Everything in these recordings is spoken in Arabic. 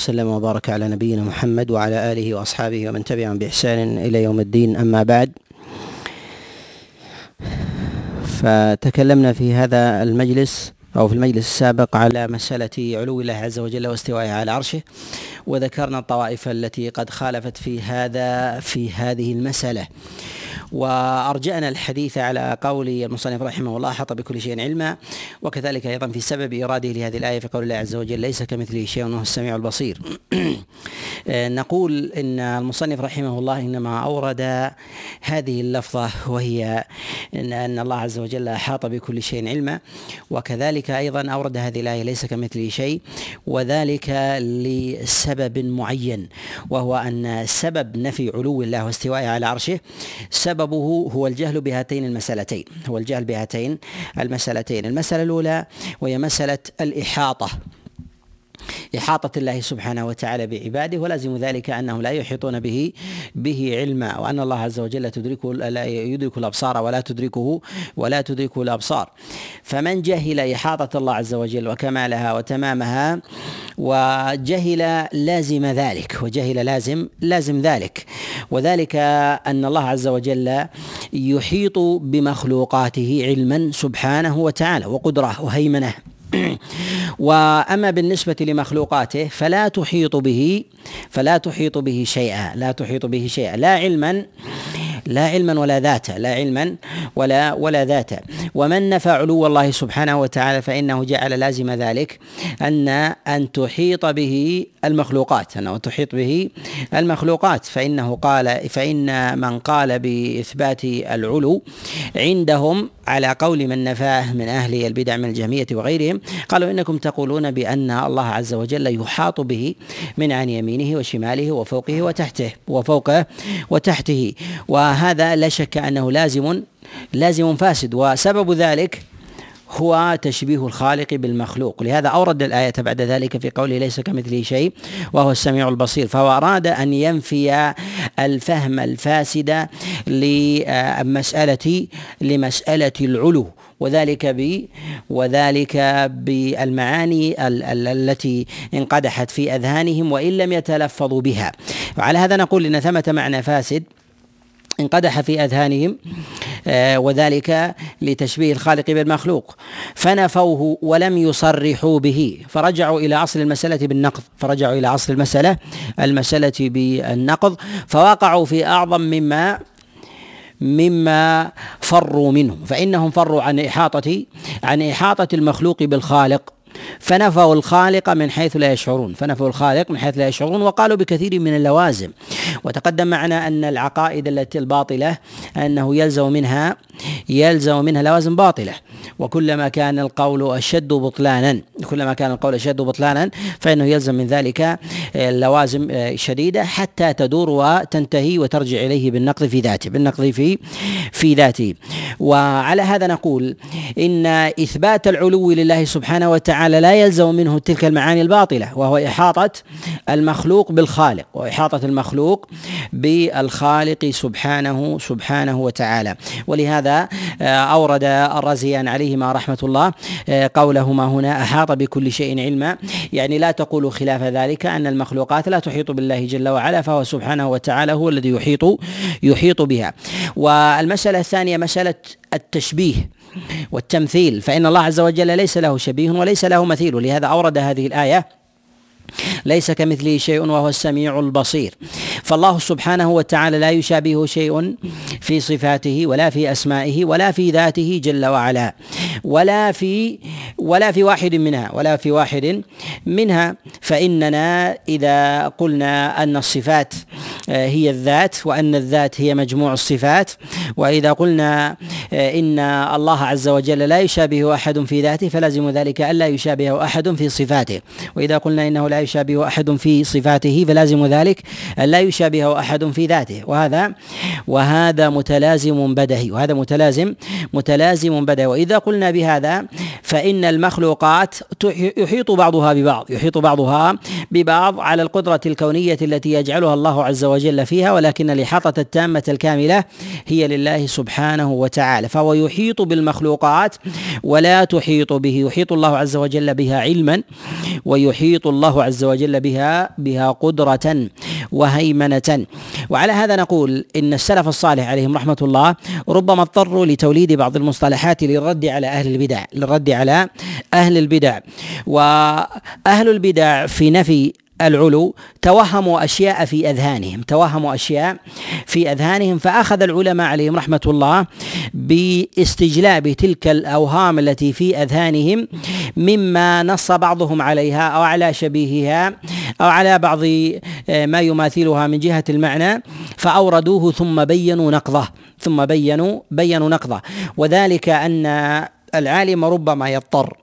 وسلم وبارك على نبينا محمد وعلى آله وأصحابه ومن تبعهم بإحسان إلى يوم الدين. أما بعد فتكلمنا في هذا المجلس أو في المجلس السابق على مسألة علو الله عز وجل واستوائه على عرشه وذكرنا الطوائف التي قد خالفت في هذا في هذه المسألة. وأرجأنا الحديث على قول المصنف رحمه الله أحاط بكل شيء علما وكذلك أيضا في سبب إراده لهذه الآية في قول الله عز وجل ليس كمثله شيء وهو السميع البصير. نقول إن المصنف رحمه الله إنما أورد هذه اللفظة وهي إن, أن الله عز وجل أحاط بكل شيء علما وكذلك أيضا أورد هذه الآية ليس كمثله شيء وذلك لسبب معين وهو أن سبب نفي علو الله واستوائه على عرشه سبب سببه هو الجهل بهاتين المسألتين هو الجهل بهاتين المسألتين. المسألة الأولى وهي مسألة الإحاطة. إحاطة الله سبحانه وتعالى بعباده ولازم ذلك أنهم لا يحيطون به به علما وأن الله عز وجل تدركه لا يدرك الأبصار ولا تدركه ولا تدركه الأبصار. فمن جهل إحاطة الله عز وجل وكمالها وتمامها وجهل لازم ذلك وجهل لازم لازم ذلك. وذلك أن الله عز وجل يحيط بمخلوقاته علما سبحانه وتعالى وقدرة وهيمنة. واما بالنسبة لمخلوقاته فلا تحيط به فلا تحيط به شيئا لا تحيط به شيئا لا علما لا علما ولا ذاتا لا علما ولا ولا ذاتا. ومن نفى علو الله سبحانه وتعالى فإنه جعل لازم ذلك أن أن تحيط به المخلوقات أنه تحيط به المخلوقات. فإنه قال فإن من قال بإثبات العلو عندهم على قول من نفاه من أهل البدع من الجهمية وغيرهم قالوا إنكم تقولون بأن الله عز وجل يحاط به من عن يمينه وشماله وفوقه وتحته وفوقه وتحته. وهذا لا شك أنه لازم لازم فاسد. وسبب ذلك هو تشبيه الخالق بالمخلوق. لهذا أورد الآية بعد ذلك في قوله ليس كمثله شيء وهو السميع البصير. فهو أراد أن ينفي الفهم الفاسد لمسألة لمسألة العلو وذلك ب وذلك بالمعاني التي انقدحت في أذهانهم وإن لم يتلفظوا بها. وعلى هذا نقول إن ثمة معنى فاسد انقدح في أذهانهم آه، وذلك لتشبيه الخالق بالمخلوق. فنفوه ولم يصرحوا به. فرجعوا إلى أصل المسألة بالنقض. فرجعوا إلى أصل المسألة المسألة بالنقض. فوقعوا في أعظم مما مما فروا منه فإنهم فروا عن إحاطة عن إحاطة المخلوق بالخالق. فنفوا الخالق من حيث لا يشعرون فنفوا الخالق من حيث لا يشعرون وقالوا بكثير من اللوازم. وتقدم معنا أن العقائد التي الباطلة أنه يلزم منها يلزم منها لوازم باطلة. وكلما كان القول أشد بطلانا كلما كان القول أشد بطلانا فإنه يلزم من ذلك لوازم شديدة حتى تدور وتنتهي وترجع إليه بالنقض في ذاته بالنقض في في ذاته. وعلى هذا نقول إن إثبات العلو لله سبحانه وتعالى لا يلزم منه تلك المعاني الباطلة وهو إحاطة المخلوق بالخالق وإحاطة المخلوق بالخالق سبحانه سبحانه وتعالى. ولهذا أورد الرزيان عليهما رحمة الله قولهما هنا أحاط بكل شيء علما. يعني لا تقول خلاف ذلك أن المخلوقات لا تحيط بالله جل وعلا فهو سبحانه وتعالى هو الذي يحيط يحيط بها. والمسألة الثانية مسألة التشبيه. والتمثيل فإن الله عز وجل ليس له شبيه وليس له مثيل. ولهذا أورد هذه الآية ليس كمثله شيء وهو السميع البصير. فالله سبحانه وتعالى لا يشابهه شيء في صفاته ولا في أسمائه ولا في ذاته جل وعلا. ولا في ولا في واحد منها ولا في واحد منها. فإننا إذا قلنا أن الصفات آه، هي الذات وأن الذات هي مجموع الصفات وإذا قلنا آه، إن الله عز وجل لا يشابه أحد في ذاته فلازم ذلك ألا يشابهه أحد في صفاته. وإذا قلنا إنه لا يشابه أحد في صفاته فلازم ذلك. لا يشابهه أحد في ذاته. وهذا وهذا متلازم بدهي. وهذا متلازم متلازم بدهي. وإذا قلنا بهذا فإن المخلوقات يحيط بعضها ببعض. يحيط بعضها ببعض على القدرة الكونية التي يجعلها الله عز وجل فيها ولكن الإحاطة التامة الكاملة هي لله سبحانه وتعالى. فهو يحيط بالمخلوقات ولا تحيط به. يحيط الله عز وجل بها علما ويحيط الله عز وجل بها بها قدرة وهيمنة. وعلى هذا نقول إن السلف الصالح عليهم رحمة الله ربما اضطروا لتوليد بعض المصطلحات للرد على أهل البدع للرد على أهل البدع. وأهل البدع في نفي العلو توهموا أشياء في أذهانهم توهموا أشياء في أذهانهم فأخذ العلماء عليهم رحمة الله باستجلاب تلك الأوهام التي في أذهانهم مما نص بعضهم عليها أو على شبيهها أو على بعض آه، ما يماثلها من جهة المعنى فأوردوه ثم بينوا نقضه ثم بينوا بينوا نقضه. وذلك أن العالم ربما يضطر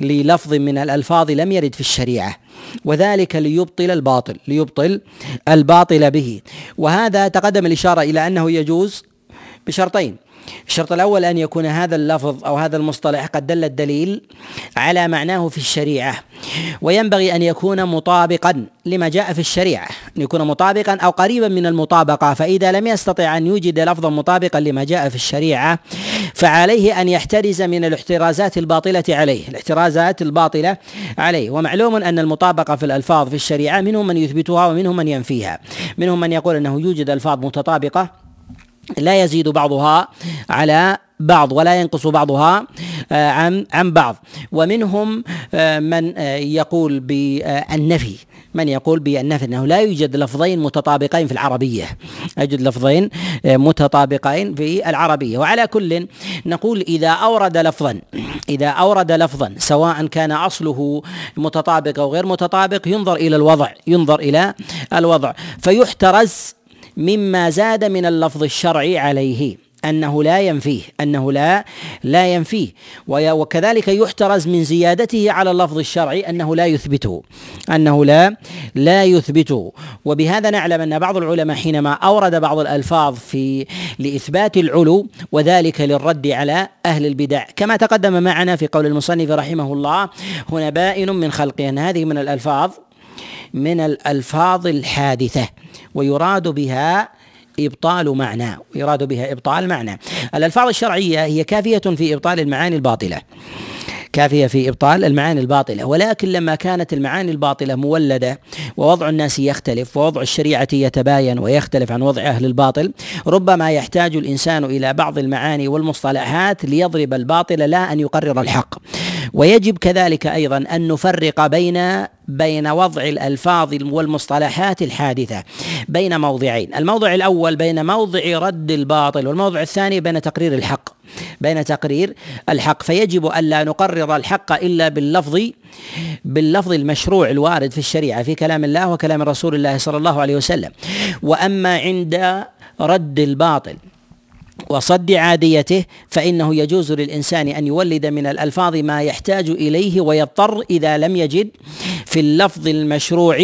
للفظ من الألفاظ لم يرد في الشريعة. وذلك ليبطل الباطل ليبطل الباطل به. وهذا تقدم الإشارة إلى أنه يجوز بشرطين. الشرط الأول أن يكون هذا اللفظ أو هذا المصطلح قد دل الدليل على معناه في الشريعة. وينبغي أن يكون مطابقا لما جاء في الشريعة. أن يكون مطابقا أو قريبا من المطابقة فإذا لم يستطع أن يوجد لفظا مطابقا لما جاء في الشريعة فعليه أن يحترز من الاحترازات الباطلة عليه الاحترازات الباطلة عليه. ومعلوم أن المطابقة في الألفاظ في الشريعة منهم من يثبتها ومنهم من ينفيها. منهم من يقول أنه يوجد ألفاظ متطابقة لا يزيد بعضها على بعض ولا ينقص بعضها آه، عن عن بعض. ومنهم آه، من آه، يقول بالنفي من يقول بالنفي إنه لا يوجد لفظين متطابقين في العربية. يوجد لفظين متطابقين في العربية. وعلى كل نقول إذا أورد لفظا إذا أورد لفظا سواء كان أصله متطابق أو غير متطابق ينظر إلى الوضع ينظر إلى الوضع. فيحترز مما زاد من اللفظ الشرعي عليه أنه لا ينفيه أنه لا لا ينفيه. وكذلك يحترز من زيادته على اللفظ الشرعي أنه لا يثبته أنه لا لا يثبته. وبهذا نعلم أن بعض العلماء حينما أورد بعض الألفاظ في لإثبات العلو وذلك للرد على أهل البدع. كما تقدم معنا في قول المصنف رحمه الله هنا بائن من خلقه أن هذه من الألفاظ من الألفاظ الحادثة ويراد بها إبطال معنى ويراد بها إبطال معنى. الألفاظ الشرعية هي كافية في إبطال المعاني الباطلة. كافية في إبطال المعاني الباطلة. ولكن لما كانت المعاني الباطلة مولدة ووضع الناس يختلف ووضع الشريعة يتباين ويختلف عن وضع أهل الباطل ربما يحتاج الإنسان إلى بعض المعاني والمصطلحات ليضرب الباطل لا أن يقرر الحق. ويجب كذلك أيضا أن نفرق بين بين وضع الألفاظ والمصطلحات الحادثة بين موضعين، الموضع الأول بين موضع رد الباطل والموضع الثاني بين تقرير الحق. بين تقرير الحق. فيجب الا نقرر الحق إلا باللفظ باللفظ المشروع الوارد في الشريعة في كلام الله وكلام رسول الله صلى الله عليه وسلم. وأما عند رد الباطل وصد عاديته فإنه يجوز للإنسان أن يولد من الألفاظ ما يحتاج إليه ويضطر إذا لم يجد في اللفظ المشروع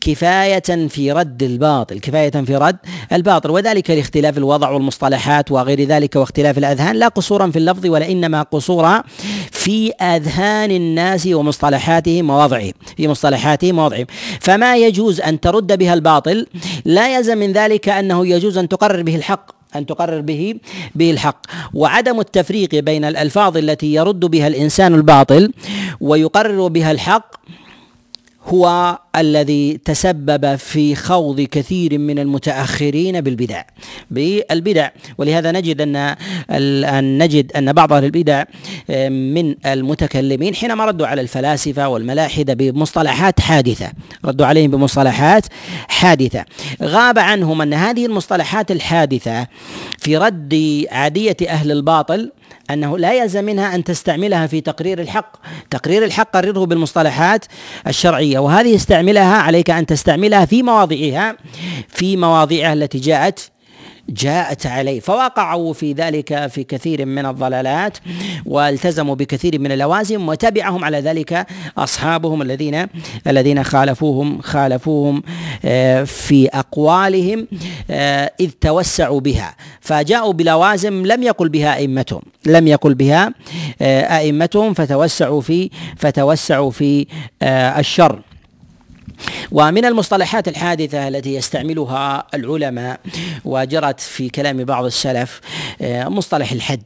كفاية في رد الباطل كفاية في رد الباطل. وذلك لاختلاف الوضع والمصطلحات وغير ذلك واختلاف الأذهان. لا قصورا في اللفظ ولا إنما قصورا في أذهان الناس ومصطلحاتهم مواضعهم في مصطلحاتهم مواضعهم فما يجوز أن ترد بها الباطل لا يلزم من ذلك أنه يجوز أن تقرر به الحق. أن تقرر به به الحق. وعدم التفريق بين الألفاظ التي يرد بها الإنسان الباطل ويقرر بها الحق هو الذي تسبب في خوض كثير من المتأخرين بالبدع بالبدع. ولهذا نجد أن أن نجد أن بعض أهل البدع من المتكلمين حينما ردوا على الفلاسفة والملاحدة بمصطلحات حادثة ردوا عليهم بمصطلحات حادثة. غاب عنهم أن هذه المصطلحات الحادثة في رد عادية أهل الباطل أنه لا يلزم منها أن تستعملها في تقرير الحق. تقرير الحق قرره بالمصطلحات الشرعية وهذه استعملها عليك أن تستعملها في مواضعها في مواضعها التي جاءت جاءت عليه فوقعوا في ذلك في كثير من الضلالات والتزموا بكثير من اللوازم وتبعهم على ذلك أصحابهم الذين الذين خالفوهم خالفوهم آه، في أقوالهم آه، إذ توسعوا بها. فجاءوا بلوازم لم يقل بها أئمتهم لم يقل بها آه، أئمتهم فتوسعوا في فتوسعوا في الشر. ومن المصطلحات الحادثة التي يستعملها العلماء وجرت في كلام بعض السلف آه، مصطلح الحد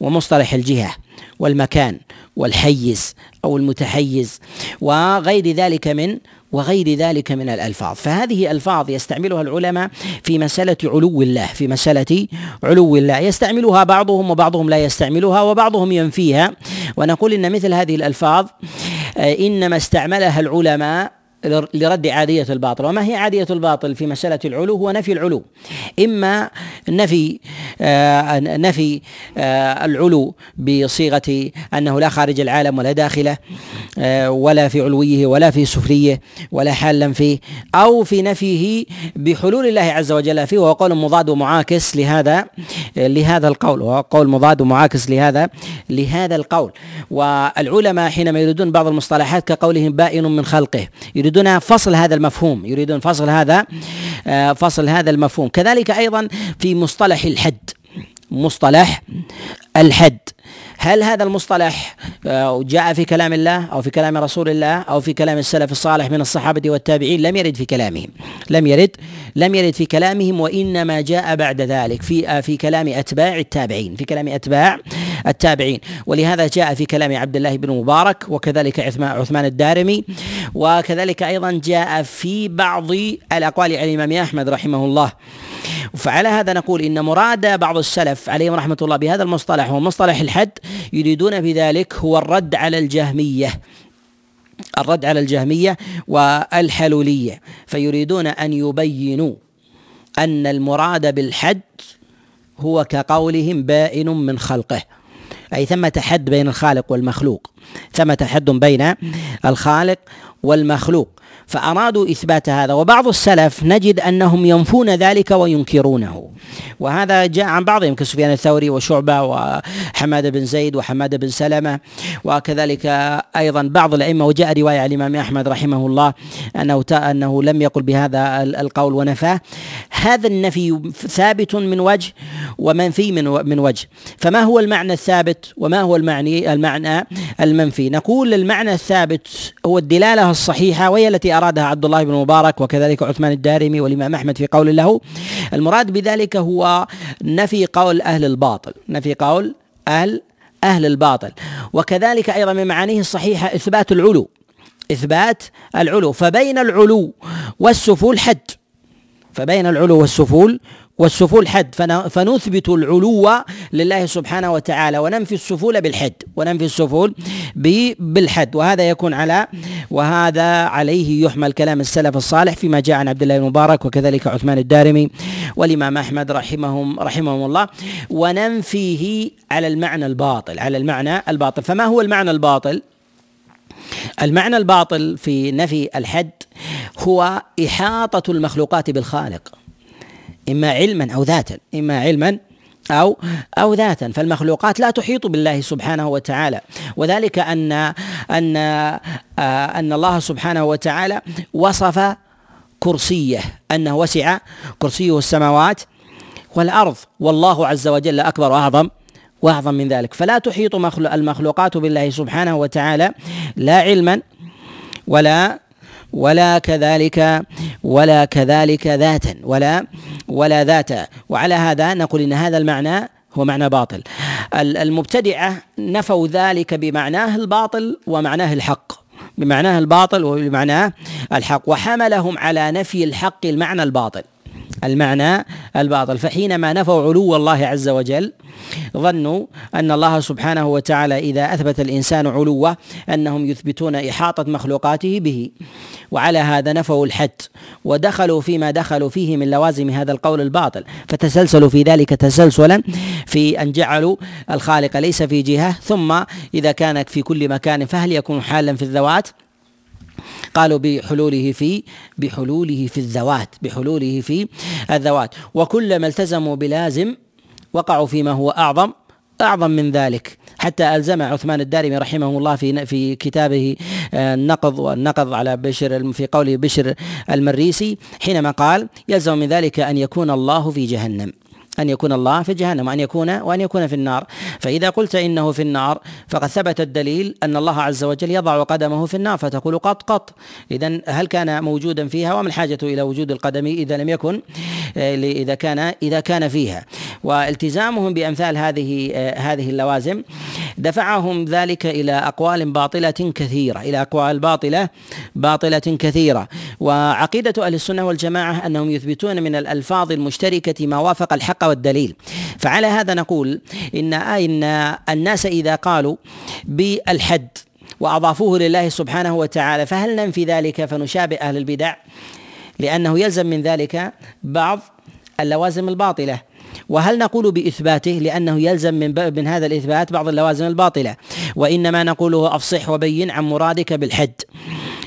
ومصطلح الجهة والمكان والحيز أو المتحيز وغير ذلك من وغير ذلك من الألفاظ. فهذه ألفاظ يستعملها العلماء في مسألة علو الله في مسألة علو الله. يستعملها بعضهم وبعضهم لا يستعملها وبعضهم ينفيها. ونقول إن مثل هذه الألفاظ آه، إنما استعملها العلماء لرد عادية الباطل. وما هي عادية الباطل في مسألة العلو؟ هو نفي العلو. إما نفي آه نفي آه العلو بصيغة أنه لا خارج العالم ولا داخله آه ولا في علويه ولا في سفليه ولا حالا فيه أو في نفيه بحلول الله عز وجل فيه وهو قول مضاد ومعاكس لهذا لهذا القول. وهو قول مضاد ومعاكس لهذا لهذا القول. والعلماء حينما يريدون بعض المصطلحات كقولهم بائن من خلقه يريدون فصل هذا المفهوم يريدون فصل هذا آه، فصل هذا المفهوم. كذلك أيضا في مصطلح الحد مصطلح الحد. هل هذا المصطلح آه، جاء في كلام الله أو في كلام رسول الله أو في كلام السلف الصالح من الصحابة والتابعين؟ لم يرد في كلامهم. لم يرد لم يرد في كلامهم وإنما جاء بعد ذلك في آه، في كلام أتباع التابعين في كلام أتباع التابعين. ولهذا جاء في كلام عبد الله بن مبارك وكذلك عثمان الدارمي. وكذلك أيضا جاء في بعض الأقوال عن الإمام أحمد رحمه الله. فعلى هذا نقول إن مراد بعض السلف عليهم رحمة الله بهذا المصطلح هو مصطلح الحد يريدون بذلك هو الرد على الجهمية الرد على الجهمية والحلولية. فيريدون أن يبينوا أن المراد بالحد هو كقولهم بائن من خلقه. أي ثمة حد بين الخالق والمخلوق. ثمة حد بين الخالق والمخلوق. فأرادوا إثبات هذا. وبعض السلف نجد أنهم ينفون ذلك وينكرونه. وهذا جاء عن بعضهم كسفيان الثوري وشعبة وحماد بن زيد وحماد بن سلمة وكذلك أيضا بعض الأئمة. وجاء رواية عن الإمام أحمد رحمه الله أنه أنه لم يقل بهذا القول ونفاه. هذا النفي ثابت من وجه ومنفي من من وجه. فما هو المعنى الثابت وما هو المعني المعنى المنفي؟ نقول المعنى الثابت هو الدلالة الصحيحة وهي التي أرادها عبد الله بن مبارك وكذلك عثمان الدارمي والإمام أحمد في قول له. المراد بذلك هو نفي قول أهل الباطل نفي قول أهل أهل الباطل. وكذلك أيضا من معانيه الصحيحة إثبات العلو إثبات العلو. فبين العلو والسفول حد فبين العلو والسفول والسفول حد. فنثبت العلو لله سبحانه وتعالى وننفي السفول بالحد وننفي السفول بالحد. وهذا يكون على وهذا عليه يحمل كلام السلف الصالح فيما جاء عن عبد الله المبارك وكذلك عثمان الدارمي والإمام أحمد رحمهم رحمهم الله. وننفيه على المعنى الباطل على المعنى الباطل. فما هو المعنى الباطل؟ المعنى الباطل في نفي الحد هو إحاطة المخلوقات بالخالق. إما علما أو ذاتا إما علما أو أو ذاتا. فالمخلوقات لا تحيط بالله سبحانه وتعالى. وذلك أن أن آه، أن الله سبحانه وتعالى وصف كرسيه أنه وسع كرسيه السماوات والأرض والله عز وجل أكبر وأعظم وأعظم من ذلك. فلا تحيط المخلوقات بالله سبحانه وتعالى لا علما ولا ولا كذلك ولا كذلك ذاتا. ولا ولا ذاتا. وعلى هذا نقول إن هذا المعنى هو معنى باطل. المبتدعة نفوا ذلك بمعناه الباطل ومعناه الحق. بمعناه الباطل وبمعناه الحق. وحملهم على نفي الحق المعنى الباطل. المعنى الباطل. فحينما نفوا علو الله عز وجل ظنوا أن الله سبحانه وتعالى إذا أثبت الإنسان علوه أنهم يثبتون إحاطة مخلوقاته به. وعلى هذا نفوا الحد ودخلوا فيما دخلوا فيه من لوازم هذا القول الباطل. فتسلسلوا في ذلك تسلسلا في أن جعلوا الخالق ليس في جهة ثم إذا كان في كل مكان فهل يكون حالا في الذوات؟ قالوا بحلوله في بحلوله في الذوات بحلوله في الذوات. وكلما التزموا بلازم وقعوا فيما هو أعظم أعظم من ذلك. حتى ألزم عثمان الدارمي رحمه الله في في كتابه آه، النقض والنقض على بشر في قوله بشر المريسي حينما قال يلزم من ذلك أن يكون الله في جهنم. أن يكون الله في جهنم وأن يكون وأن يكون في النار. فإذا قلت إنه في النار فقد ثبت الدليل أن الله عز وجل يضع قدمه في النار فتقول قط قط. إذا هل كان موجودا فيها؟ وما الحاجة إلى وجود القدم إذا لم يكن آه، إذا كان إذا كان فيها؟ والتزامهم بأمثال هذه آه، هذه اللوازم دفعهم ذلك إلى أقوال باطلة كثيرة إلى أقوال باطلة باطلة كثيرة. وعقيدة أهل السنة والجماعة أنهم يثبتون من الألفاظ المشتركة ما وافق الحق والدليل. فعلى هذا نقول ان إن الناس إذا قالوا بالحد وأضافوه لله سبحانه وتعالى فهل ننفي ذلك فنشابه أهل البدع؟ لأنه يلزم من ذلك بعض اللوازم الباطلة. وهل نقول بإثباته؟ لأنه يلزم من من هذا الإثبات بعض اللوازم الباطلة. وإنما نقوله أفصح وبين عن مرادك بالحد.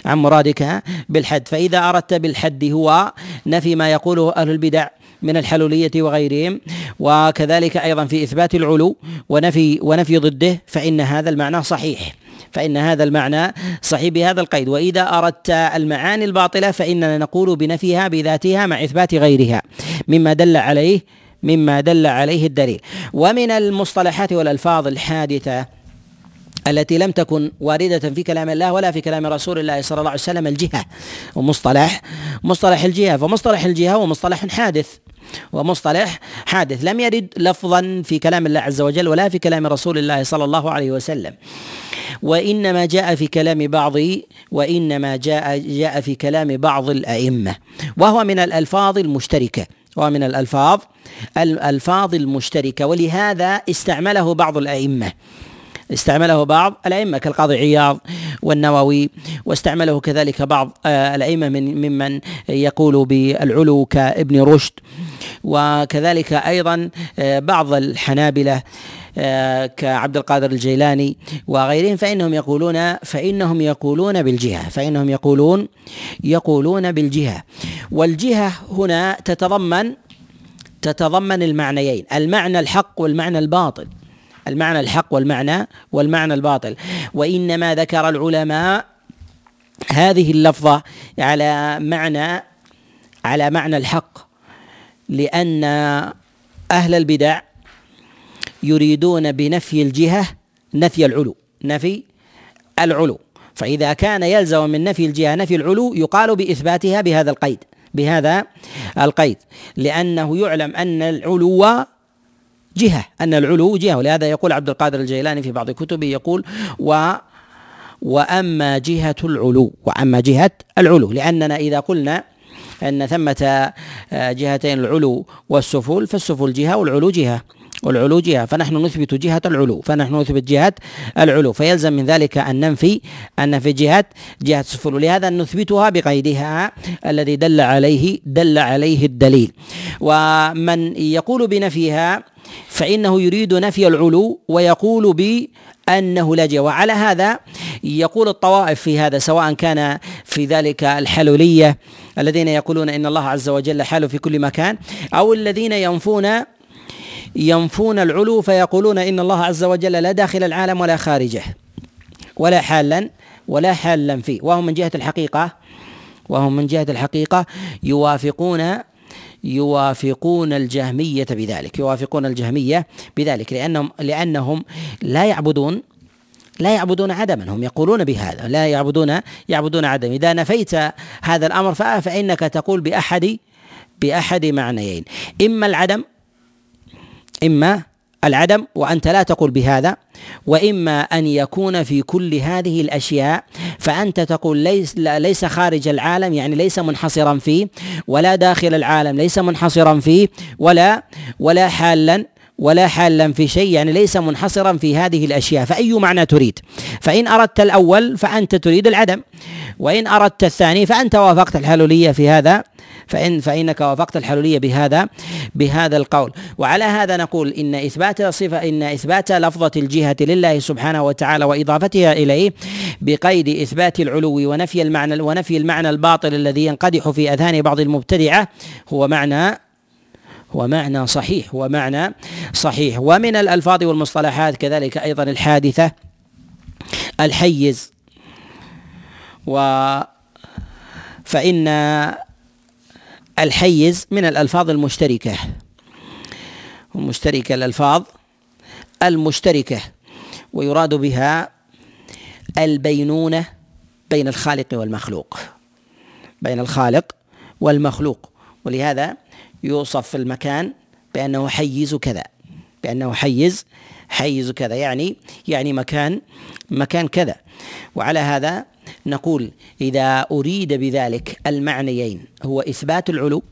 عن مرادك بالحد. فإذا أردت بالحد هو نفي ما يقوله أهل البدع. من الحلولية وغيرهم. وكذلك أيضا في إثبات العلو ونفي ونفي ضده فإن هذا المعنى صحيح. فإن هذا المعنى صحيح بهذا القيد. وإذا أردت المعاني الباطلة فإننا نقول بنفيها بذاتها مع إثبات غيرها. مما دل عليه مما دل عليه الدليل. ومن المصطلحات والألفاظ الحادثة التي لم تكن واردة في كلام الله ولا في كلام رسول الله صلى الله عليه وسلم الجهة. ومصطلح مصطلح الجهة. فمصطلح الجهة هو مصطلح حادث. ومصطلح حادث. لم يرد لفظا في كلام الله عز وجل ولا في كلام رسول الله صلى الله عليه وسلم. وإنما جاء في كلام بعض وإنما جاء جاء في كلام بعض الأئمة. وهو من الألفاظ المشتركة. وهو من الألفاظ الألفاظ المشتركة. ولهذا استعمله بعض الأئمة. استعمله بعض الأئمة كالقاضي عياض والنووي واستعمله كذلك بعض آه، الأئمة من ممن يقول بالعلو كابن رشد وكذلك أيضا آه، بعض الحنابلة آه، كعبد القادر الجيلاني وغيرهم فإنهم يقولون فإنهم يقولون بالجهة فإنهم يقولون يقولون بالجهة. والجهة هنا تتضمن تتضمن المعنيين المعنى الحق والمعنى الباطل. المعنى الحق والمعنى والمعنى الباطل. وإنما ذكر العلماء هذه اللفظة على معنى على معنى الحق لأن أهل البدع يريدون بنفي الجهة نفي العلو نفي العلو. فإذا كان يلزم من نفي الجهة نفي العلو يقال بإثباتها بهذا القيد بهذا القيد. لأنه يعلم أن العلو جهة أن العلو جهة ولهذا يقول عبد القادر الجيلاني في بعض كتبه يقول و وأما جهة العلو وأما جهة العلو لأننا إذا قلنا أن ثمة جهتين العلو والسفول فالسفول جهة والعلو جهة والعلو جهة فنحن نثبت جهة العلو فنحن نثبت جهة العلو فيلزم من ذلك أن ننفي أن في جهة جهة السفل ولهذا نثبتها بقيدها الذي دل عليه دل عليه الدليل. ومن يقول بنفيها فإنه يريد نفي العلو ويقول بأنه لا جهة وعلى هذا يقول الطوائف في هذا سواء كان في ذلك الحلولية الذين يقولون إن الله عز وجل حال في كل مكان أو الذين ينفون ينفون العلو فيقولون إن الله عز وجل لا داخل العالم ولا خارجه ولا حالا ولا حالا فيه. وهم من جهة الحقيقة وهم من جهة الحقيقة يوافقون يوافقون الجهمية بذلك يوافقون الجهمية بذلك لأنهم لأنهم لا يعبدون لا يعبدون عدما هم يقولون بهذا لا يعبدون يعبدون عدم إذا نفيت هذا الأمر فإنك تقول بأحد بأحد معنيين. إما العدم إما العدم وأنت لا تقول بهذا. وإما أن يكون في كل هذه الأشياء فأنت تقول ليس ليس خارج العالم يعني ليس منحصرا فيه ولا داخل العالم ليس منحصرا فيه ولا ولا حالا ولا حالا في شيء يعني ليس منحصرا في هذه الأشياء. فأي معنى تريد؟ فإن أردت الأول فأنت تريد العدم. وإن أردت الثاني فأنت وافقت الحلولية في هذا. فإن فإنك وافقت الحلولية بهذا بهذا القول. وعلى هذا نقول إن إثبات صفة إن إثبات لفظة الجهة لله سبحانه وتعالى وإضافتها إليه بقيد إثبات العلو ونفي المعنى ونفي المعنى الباطل الذي ينقدح في أذهان بعض المبتدعة هو معنى هو معنى صحيح هو معنى صحيح. ومن الألفاظ والمصطلحات كذلك أيضا الحادثة الحيز و فإن الحيز من الألفاظ المشتركة. المشتركة الألفاظ المشتركة ويراد بها البينونة بين الخالق والمخلوق. بين الخالق والمخلوق. ولهذا يوصف في المكان بأنه حيز كذا. بأنه حيز حيز كذا يعني يعني مكان مكان كذا. وعلى هذا نقول إذا أريد بذلك المعنيين هو إثبات العلو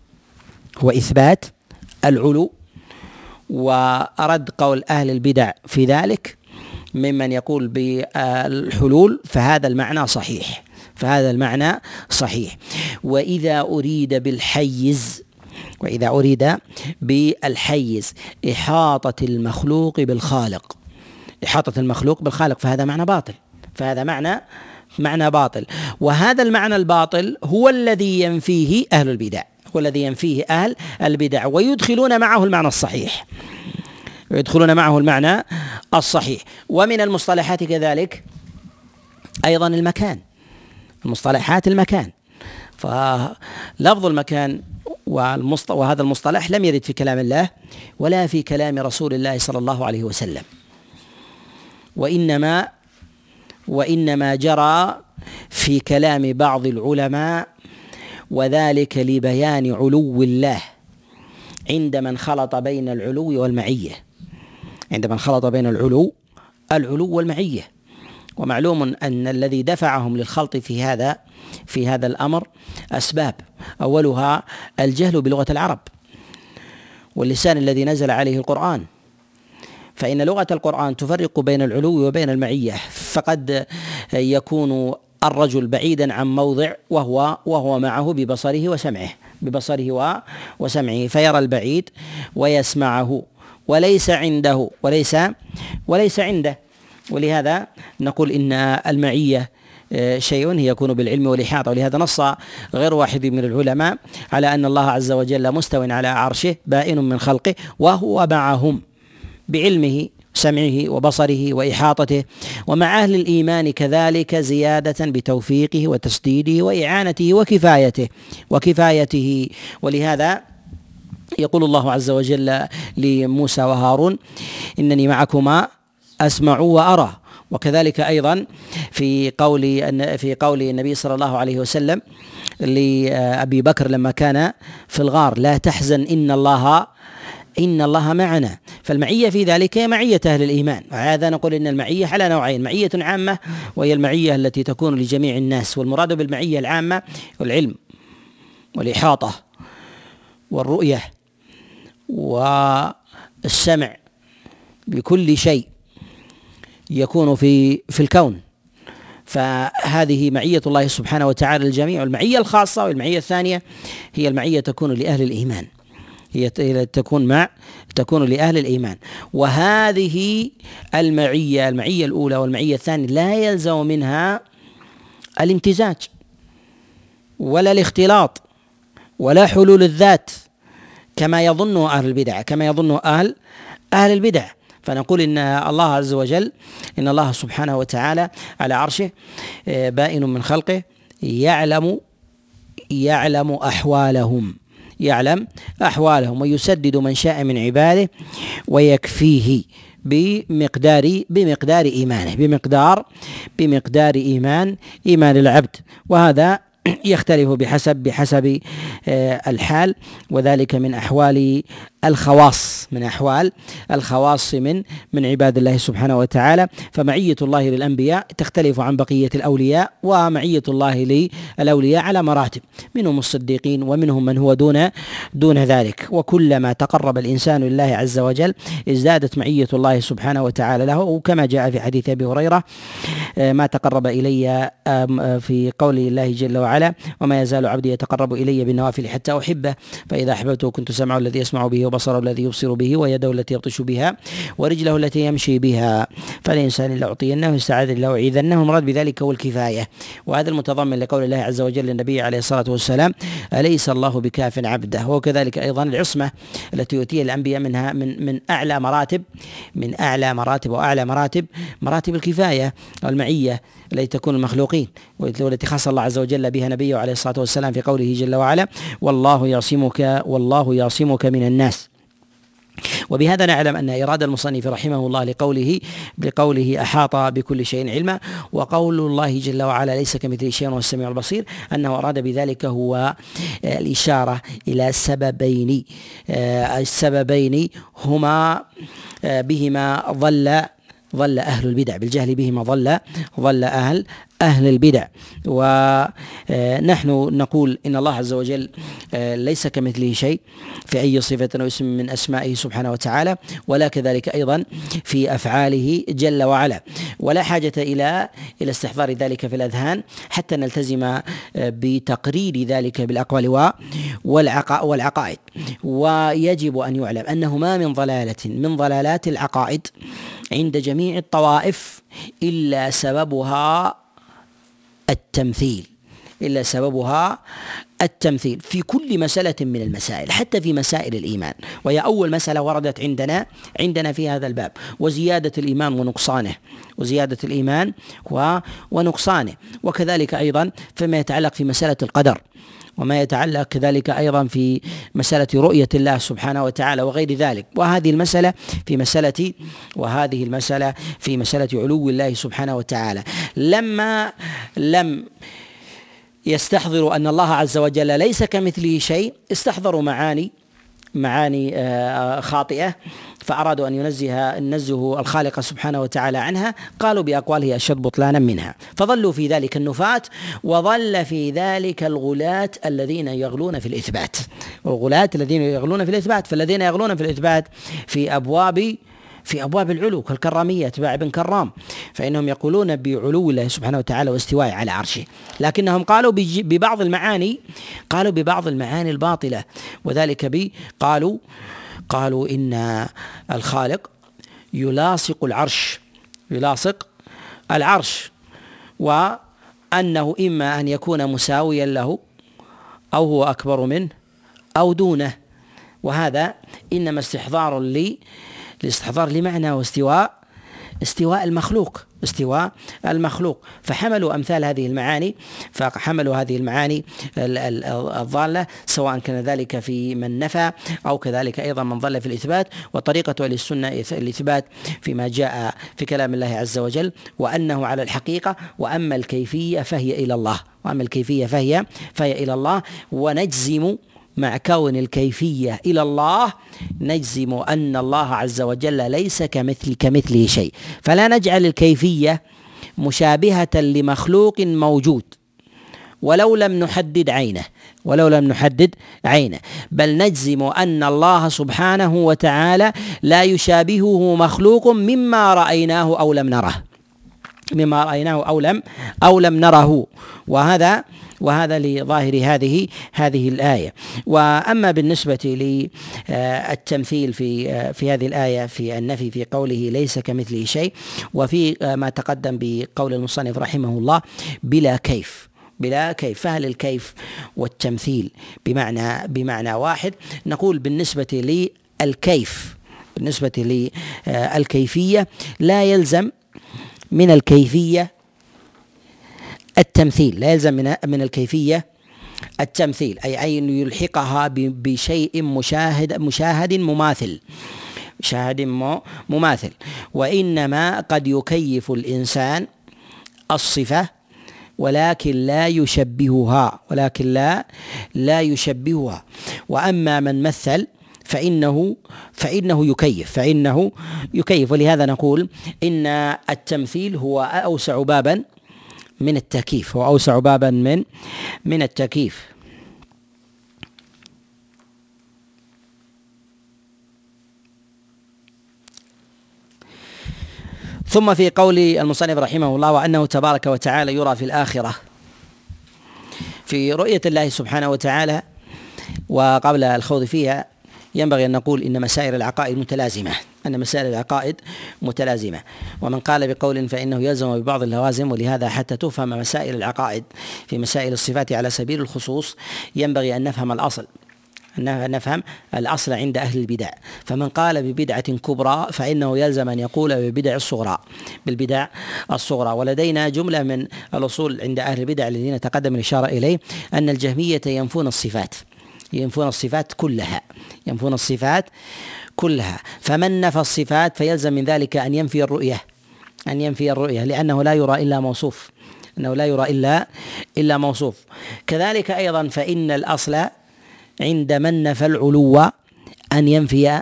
هو إثبات العلو ورد قول أهل البدع في ذلك ممن يقول بالحلول فهذا المعنى صحيح فهذا المعنى صحيح. وإذا أريد بالحيز وإذا أريد بالحيز إحاطة المخلوق بالخالق إحاطة المخلوق بالخالق فهذا معنى باطل فهذا معنى معنى باطل. وهذا المعنى الباطل هو الذي ينفيه أهل البدع هو الذي ينفيه أهل البدع ويدخلون معه المعنى الصحيح. ويدخلون معه المعنى الصحيح. ومن المصطلحات كذلك أيضا المكان المصطلحات المكان. فلفظ المكان وهذا المصطلح لم يرد في كلام الله ولا في كلام رسول الله صلى الله عليه وسلم. وإنما وإنما جرى في كلام بعض العلماء وذلك لبيان علو الله عند من خلط بين العلو والمعية. عند من خلط بين العلو العلو والمعية. ومعلوم أن الذي دفعهم للخلط في هذا في هذا الأمر أسباب. أولها الجهل بلغة العرب واللسان الذي نزل عليه القرآن. فإن لغة القرآن تفرق بين العلو وبين المعية فقد يكون الرجل بعيدا عن موضع وهو وهو معه ببصره وسمعه ببصره وسمعه فيرى البعيد ويسمعه وليس عنده وليس وليس عنده. ولهذا نقول إن المعية آه، شيء يكون بالعلم والإحاطة. ولهذا نص غير واحد من العلماء على أن الله عز وجل مستو على عرشه بائن من خلقه وهو معهم. بعلمه سمعه وبصره وإحاطته. ومع أهل الإيمان كذلك زيادة بتوفيقه وتسديده وإعانته وكفايته وكفايته. ولهذا يقول الله عز وجل لموسى وهارون إنني معكما أسمع وأرى. وكذلك أيضا في قول في قول النبي صلى الله عليه وسلم لأبي بكر لما كان في الغار لا تحزن إن الله إن الله معنا. فالمعية في ذلك هي معية أهل الإيمان. وهذا نقول إن المعية على نوعين معية عامة وهي المعية التي تكون لجميع الناس والمراد بالمعية العامة العلم والإحاطة والرؤية والسمع. بكل شيء يكون في في الكون. فهذه معية الله سبحانه وتعالى للجميع. والمعية الخاصة والمعية الثانية هي المعية تكون لأهل الإيمان. هي تكون مع تكون لأهل الإيمان. وهذه المعية المعية الأولى والمعية الثانية لا يلزم منها الامتزاج ولا الاختلاط ولا حلول الذات كما يظن أهل البدع كما يظن أهل أهل البدع. فنقول إن الله عز وجل إن الله سبحانه وتعالى على عرشه آه، بائن من خلقه يعلم يعلم أحوالهم. يعلم أحوالهم ويسدد من شاء من عباده ويكفيه بمقدار بمقدار إيمانه بمقدار بمقدار إيمان إيمان العبد. وهذا يختلف بحسب بحسب آه، الحال. وذلك من أحوال الخواص من أحوال الخواص من من عباد الله سبحانه وتعالى. فمعية الله للأنبياء تختلف عن بقية الأولياء ومعية الله للأولياء على مراتب منهم الصديقين ومنهم من هو دون دون ذلك. وكلما تقرب الإنسان لله عز وجل ازدادت معية الله سبحانه وتعالى له. وكما جاء في حديث أبي هريرة آه، ما تقرب إلي في قول الله جل وعلا وما يزال عبدي يتقرب إلي بالنوافل حتى أحبه فإذا أحببته كنت سمعه الذي يسمع به وبصره الذي يبصر به ويده التي يبطش بها ورجله التي يمشي بها. فالإنسان لأعطينه استعاذ لأعيذنه مراد بذلك هو الكفاية. وهذا المتضمن لقول الله عز وجل للنبي عليه الصلاة والسلام أليس الله بكاف عبده؟ وكذلك أيضا العصمة التي يؤتيها الأنبياء منها من من أعلى مراتب من أعلى مراتب وأعلى مراتب مراتب الكفاية والمعية التي تكون المخلوقين والتي خص الله عز وجل بها نبيه عليه الصلاة والسلام في قوله جل وعلا والله يعصمك والله يعصمك من الناس. وبهذا نعلم أن إرادة المصنف رحمه الله لقوله بقوله أحاط بكل شيء علما وقول الله جل وعلا ليس كمثله شيء وهو السميع البصير أنه أراد بذلك هو الإشارة إلى سببين السببين هما بهما ظل ظل أهل البدع بالجهل بهما ظل ظل أهل أهل البدع. ونحن نقول إن الله عز وجل آه، ليس كمثله شيء في أي صفة أو اسم من أسمائه سبحانه وتعالى ولا كذلك أيضا في أفعاله جل وعلا. ولا حاجة إلى إلى استحضار ذلك في الأذهان حتى نلتزم آه، بتقرير ذلك بالأقوال والعقائد. ويجب أن يعلم أنه ما من ضلالة من ضلالات العقائد عند جميع الطوائف إلا سببها التمثيل إلا سببها التمثيل في كل مسألة من المسائل حتى في مسائل الإيمان. وهي أول مسألة وردت عندنا عندنا في هذا الباب. وزيادة الإيمان ونقصانه وزيادة الإيمان ونقصانه. وكذلك أيضا فيما يتعلق في مسألة القدر. وما يتعلق كذلك أيضا في مسألة رؤية الله سبحانه وتعالى وغير ذلك. وهذه المسألة في مسألة وهذه المسألة في مسألة علو الله سبحانه وتعالى. لما لم يستحضروا أن الله عز وجل ليس كمثله شيء استحضروا معاني معاني آه، خاطئة فأرادوا أن ينزه ينزه الخالق سبحانه وتعالى عنها. قالوا بأقواله أشد بطلانا منها. فظلوا في ذلك النفاة وظل في ذلك الغلاة الذين يغلون في الإثبات. والغلاة الذين يغلون في الإثبات فالذين يغلون في الإثبات في أبواب في أبواب العلو كالكرامية اتباع ابن كرام فإنهم يقولون بعلو الله سبحانه وتعالى واستوائه على عرشه. لكنهم قالوا ببعض المعاني قالوا ببعض المعاني الباطلة. وذلك ب قالوا قالوا إن الخالق يلاصق العرش يلاصق العرش وأنه إما أن يكون مساويا له أو هو أكبر منه أو دونه. وهذا إنما استحضار لي الاستحضار لمعنى واستواء استواء المخلوق استواء المخلوق. فحملوا أمثال هذه المعاني فحملوا هذه المعاني الضالة سواء كان ذلك في من نفى أو كذلك أيضا من ضل في الإثبات. وطريقة أهل السنة الإثبات فيما جاء في كلام الله عز وجل وأنه على الحقيقة وأما الكيفية فهي إلى الله. وأما الكيفية فهي فهي إلى الله. ونجزم مع كون الكيفية إلى الله نجزم أن الله عز وجل ليس كمثل كمثله شيء. فلا نجعل الكيفية مشابهة لمخلوق موجود ولو لم نحدد عينه ولو لم نحدد عينه. بل نجزم أن الله سبحانه وتعالى لا يشابهه مخلوق مما رأيناه أو لم نره. مما رأيناه أو لم أو لم نره. وهذا وهذا لظاهر هذه هذه الآية. وأما بالنسبة للتمثيل في في هذه الآية في النفي في قوله ليس كمثله شيء وفي ما تقدم بقول المصنف رحمه الله بلا كيف. بلا كيف. فهل الكيف والتمثيل بمعنى بمعنى واحد؟ نقول بالنسبة للكيف بالنسبة للكيفية لا يلزم من الكيفية التمثيل لا يلزم من من الكيفية التمثيل أي أن يلحقها بشيء مشاهد مشاهد مماثل مشاهد مماثل. وإنما قد يكيف الإنسان الصفة ولكن لا يشبهها ولكن لا لا يشبهها. وأما من مثل فإنه فإنه يكيف فإنه يكيف. ولهذا نقول إن التمثيل هو أوسع بابا من التكييف. هو أوسع بابا من من التكييف. ثم في قول المصنف رحمه الله وأنه تبارك وتعالى يرى في الآخرة. في رؤية الله سبحانه وتعالى وقبل الخوض فيها ينبغي أن نقول إن مسائل العقائد متلازمة. أن مسائل العقائد متلازمة. ومن قال بقول فإنه يلزم ببعض اللوازم ولهذا حتى تفهم مسائل العقائد في مسائل الصفات على سبيل الخصوص ينبغي أن نفهم الأصل. نفهم الأصل عند أهل البدع. فمن قال ببدعة كبرى فإنه يلزم أن يقول ببدع الصغرى. بالبدع الصغرى. ولدينا جملة من الأصول عند أهل البدع الذين تقدم الإشارة إليه أن الجهمية ينفون الصفات. ينفون الصفات كلها. ينفون الصفات كلها. فمن نفى الصفات فيلزم من ذلك أن ينفي الرؤية أن ينفي الرؤية لأنه لا يرى إلا موصوف أنه لا يرى إلا إلا موصوف. كذلك أيضا فإن الأصل عند من نفى العلو أن ينفي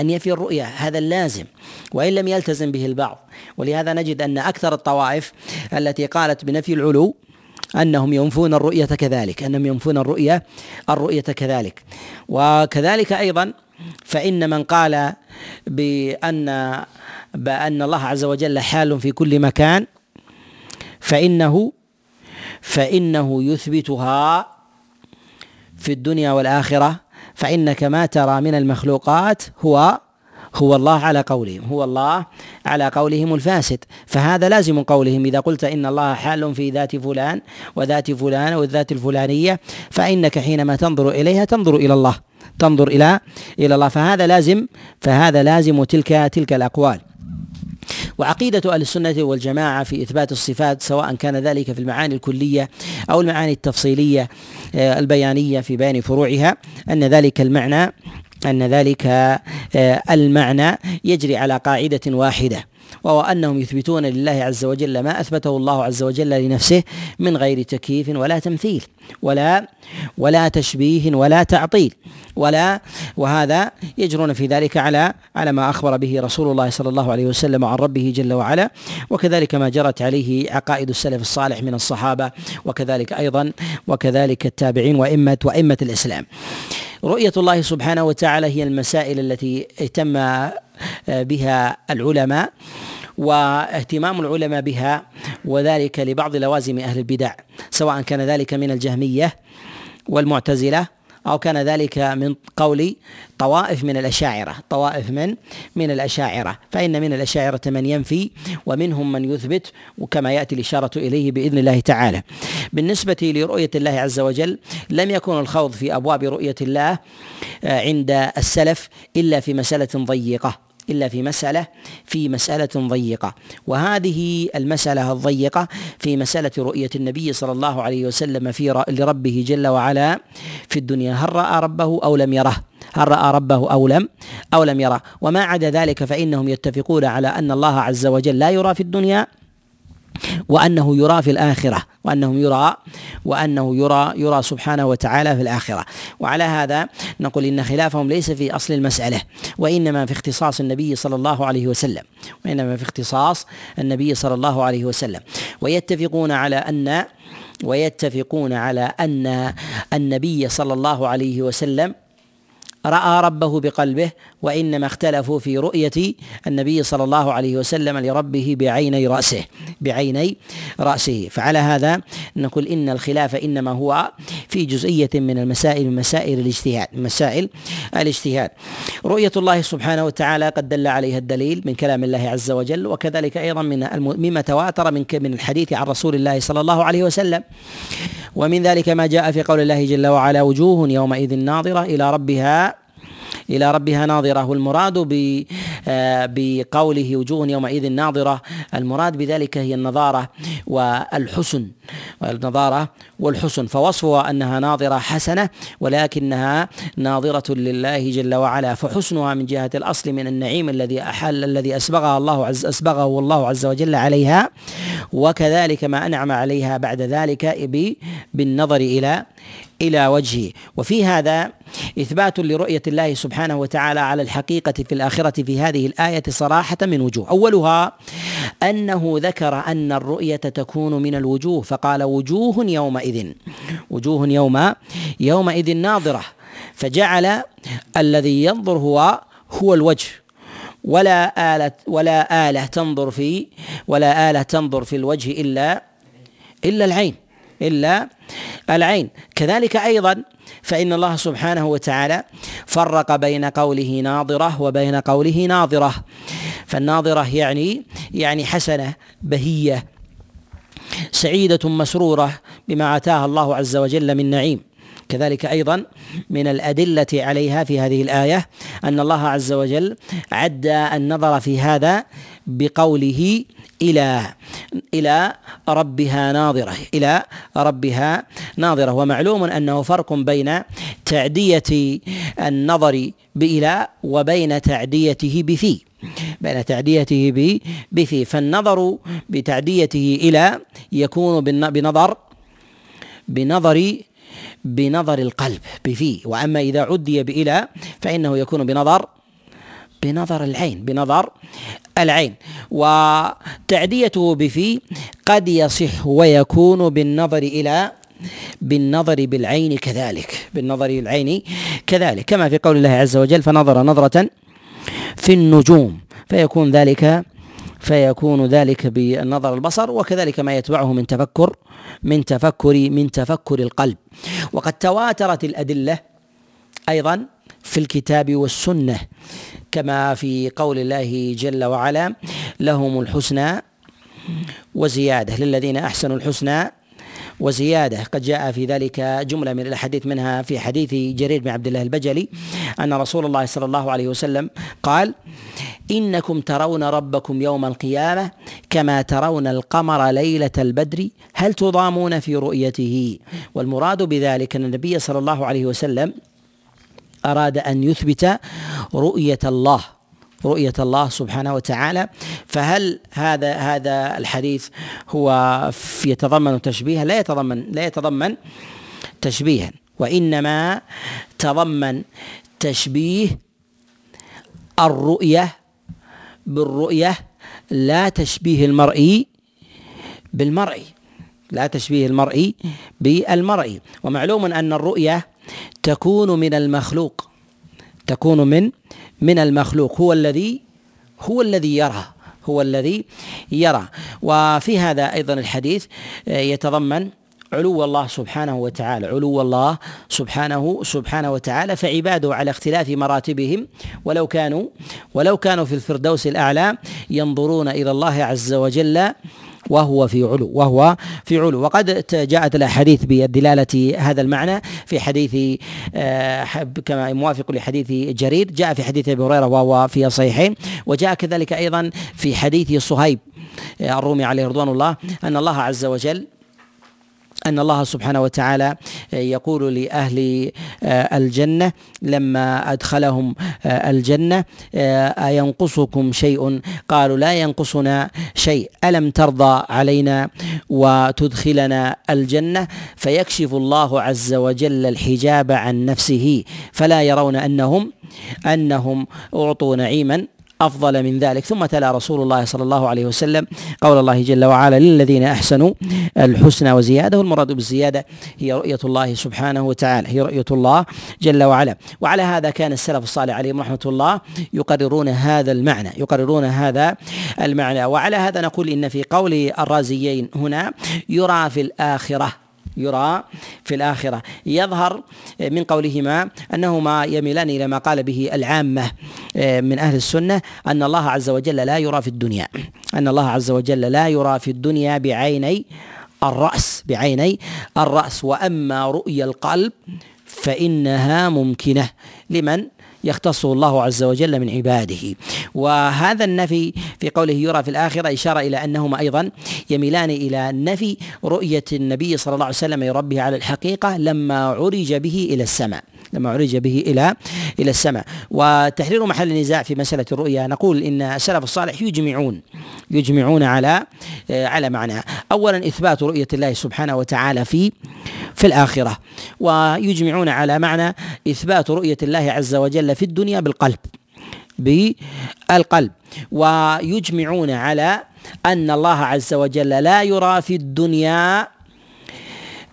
أن ينفي الرؤية. هذا اللازم وإن لم يلتزم به البعض. ولهذا نجد أن أكثر الطوائف التي قالت بنفي العلو أنهم ينفون الرؤية كذلك أنهم ينفون الرؤية الرؤية كذلك. وكذلك أيضا فإن من قال بأن بأن الله عز وجل حال في كل مكان فإنه فإنه يثبتها في الدنيا والآخرة. فإنك ما ترى من المخلوقات هو هو الله على قولهم هو الله على قولهم الفاسد. فهذا لازم قولهم إذا قلت إن الله حال في ذات فلان وذات فلان والذات الفلانية فإنك حينما تنظر إليها تنظر إلى الله. تنظر إلى إلى الله. فهذا لازم فهذا لازم تلك تلك الأقوال. وعقيدة أهل السنة والجماعة في إثبات الصفات سواء كان ذلك في المعاني الكلية أو المعاني التفصيلية آه، البيانية في بيان فروعها أن ذلك المعنى أن ذلك آه، المعنى يجري على قاعدة واحدة. وهو أنهم يثبتون لله عز وجل ما أثبته الله عز وجل لنفسه من غير تكييف ولا تمثيل ولا ولا تشبيه ولا تعطيل ولا وهذا يجرون في ذلك على على ما أخبر به رسول الله صلى الله عليه وسلم عن ربه جل وعلا وكذلك ما جرت عليه عقائد السلف الصالح من الصحابة وكذلك أيضا وكذلك التابعين وأئمة وأئمة الإسلام. رؤية الله سبحانه وتعالى هي المسائل التي اهتم بها العلماء واهتمام العلماء بها وذلك لبعض لوازم أهل البدع سواء كان ذلك من الجهمية والمعتزلة أو كان ذلك من قول طوائف من الأشاعرة طوائف من؟ من الأشاعرة. فإن من الأشاعرة من ينفي ومنهم من يثبت وكما يأتي الإشارة إليه بإذن الله تعالى. بالنسبة لرؤية الله عز وجل لم يكن الخوض في أبواب رؤية الله آه، عند السلف إلا في مسألة ضيقة. إلا في مسألة في مسألة ضيقة. وهذه المسألة الضيقة في مسألة رؤية النبي صلى الله عليه وسلم في لربه جل وعلا في الدنيا. هل رأى ربه أو لم يره؟ هل رأى ربه أو لم أو لم يره؟ وما عدا ذلك فإنهم يتفقون على أن الله عز وجل لا يرى في الدنيا وأنه يرى في الآخرة وأنه يرى وأنه يرى يرى سبحانه وتعالى في الآخرة. وعلى هذا نقول إن خلافهم ليس في أصل المسألة وإنما في اختصاص النبي صلى الله عليه وسلم. وإنما في اختصاص النبي صلى الله عليه وسلم. ويتفقون على أن ويتفقون على أن النبي صلى الله عليه وسلم رأى ربه بقلبه وإنما اختلفوا في رؤية النبي صلى الله عليه وسلم لربه بعيني رأسه بعيني رأسه. فعلى هذا نقول إن الخلاف إنما هو في جزئية من المسائل من مسائل الاجتهاد مسائل الاجتهاد. رؤية الله سبحانه وتعالى قد دل عليها الدليل من كلام الله عز وجل وكذلك أيضا من مما تواتر من من الحديث عن رسول الله صلى الله عليه وسلم. ومن ذلك ما جاء في قول الله جل وعلا وجوه يومئذ ناظرة إلى ربها إلى ربها ناظرة والمراد آه، بقوله وجوه يومئذ ناظرة المراد بذلك هي النظارة والحسن النظارة والحسن. فوصفها أنها ناظرة حسنة ولكنها ناظرة لله جل وعلا. فحسنها من جهة الأصل من النعيم الذي أحل الذي أسبغها الله عز أسبغه الله عز وجل عليها وكذلك ما أنعم عليها بعد ذلك بالنظر إلى إلى وجهه. وفي هذا إثبات لرؤية الله سبحانه وتعالى على الحقيقة في الآخرة في هذه الآية صراحة من وجوه. أولها أنه ذكر أن الرؤية تكون من الوجوه فقال وجوه يومئذ وجوه يوم يومئذ ناظرة. فجعل الذي ينظر هو هو الوجه. ولا آلة ولا آلة تنظر في ولا آلة تنظر في الوجه إلا إلا العين إلا العين. كذلك أيضا فإن الله سبحانه وتعالى فرق بين قوله ناظرة وبين قوله ناظرة. فالناظرة يعني يعني حسنة بهية سعيدة مسرورة بما آتاها الله عز وجل من نعيم. كذلك أيضا من الأدلة عليها في هذه الآية أن الله عز وجل عد النظر في هذا بقوله إلى إلى ربها ناظرة إلى ربها ناظرة. ومعلوم أنه فرق بين تعدية النظر بإلى وبين تعديته بفي بين تعديته بفي. فالنظر بتعديته إلى يكون بنظر بنظر بنظر القلب بفي. وأما إذا عدي بإلى فإنه يكون بنظر بنظر العين بنظر العين. وتعديته بفي قد يصح ويكون بالنظر إلى بالنظر بالعين كذلك بالنظر بالعين كذلك. كما في قول الله عز وجل فنظر نظرة في النجوم فيكون ذلك فيكون ذلك بالنظر البصر وكذلك ما يتبعه من تفكر من تفكر من تفكر القلب. وقد تواترت الأدلة أيضا في الكتاب والسنة. كما في قول الله جل وعلا لهم الحسنى وزيادة للذين أحسنوا الحسنى وزيادة. قد جاء في ذلك جملة من الأحاديث منها في حديث جرير بن عبد الله البجلي أن رسول الله صلى الله عليه وسلم قال إنكم ترون ربكم يوم القيامة كما ترون القمر ليلة البدر هل تضامون في رؤيته؟ والمراد بذلك أن النبي صلى الله عليه وسلم أراد أن يثبت رؤية الله رؤية الله سبحانه وتعالى. فهل هذا هذا الحديث هو يتضمن تشبيها؟ لا يتضمن لا يتضمن تشبيها. وإنما تضمن تشبيه الرؤية بالرؤية لا تشبيه المرئي بالمرئي لا تشبيه المرئي بالمرئي ومعلوم أن الرؤية تكون من المخلوق. تكون من من المخلوق. هو الذي هو الذي يرى. هو الذي يرى. وفي هذا أيضا الحديث آه، يتضمن علو الله سبحانه وتعالى. علو الله سبحانه سبحانه وتعالى فعباده على اختلاف مراتبهم. ولو كانوا ولو كانوا في الفردوس الأعلى ينظرون إلى الله عز وجل وهو في علو وهو في علو. وقد جاءت الأحاديث بالدلاله هذا المعنى في حديث آه، كما موافق لحديث جرير جاء في حديث أبي هريرة وهو في الصحيحين وجاء كذلك أيضا في حديث صهيب آه، الرومي عليه رضوان الله أن الله عز وجل أن الله سبحانه وتعالى يقول لأهل آه، الجنة لما أدخلهم آه، الجنة آه، أينقصكم شيء؟ قالوا لا ينقصنا شيء. ألم ترضى علينا وتدخلنا الجنة؟ فيكشف الله عز وجل الحجاب عن نفسه. فلا يرون أنهم أنهم أعطوا نعيما. أفضل من ذلك. ثم تلا رسول الله صلى الله عليه وسلم قول الله جل وعلا للذين أحسنوا الحسنى وزيادة والمراد بالزيادة هي رؤية الله سبحانه وتعالى هي رؤية الله جل وعلا. وعلى هذا كان السلف الصالح عليهم رحمة الله يقررون هذا المعنى يقررون هذا المعنى. وعلى هذا نقول إن في قول الرازيين هنا يرى في الآخرة يرى في الآخرة. يظهر من قولهما أنهما يميلان إلى ما قال به العامة آه، من أهل السنة أن الله عز وجل لا يرى في الدنيا. أن الله عز وجل لا يرى في الدنيا بعيني الرأس بعيني الرأس. وأما رؤيا القلب فإنها ممكنة. لمن؟ يختصه الله عز وجل من عباده. وهذا النفي في قوله يرى في الآخرة إشارة إلى أنهما أيضا يميلان إلى نفي رؤية النبي صلى الله عليه وسلم لربه على الحقيقة لما عرج به إلى السماء. لما عرج به إلى إلى السماء. وتحرير محل النزاع في مسألة الرؤيا نقول إن السلف الصالح يجمعون يجمعون على على معنى اولا إثبات رؤية الله سبحانه وتعالى في في الآخرة ويجمعون على معنى إثبات رؤية الله عز وجل في الدنيا بالقلب بالقلب. ويجمعون على أن الله عز وجل لا يرى في الدنيا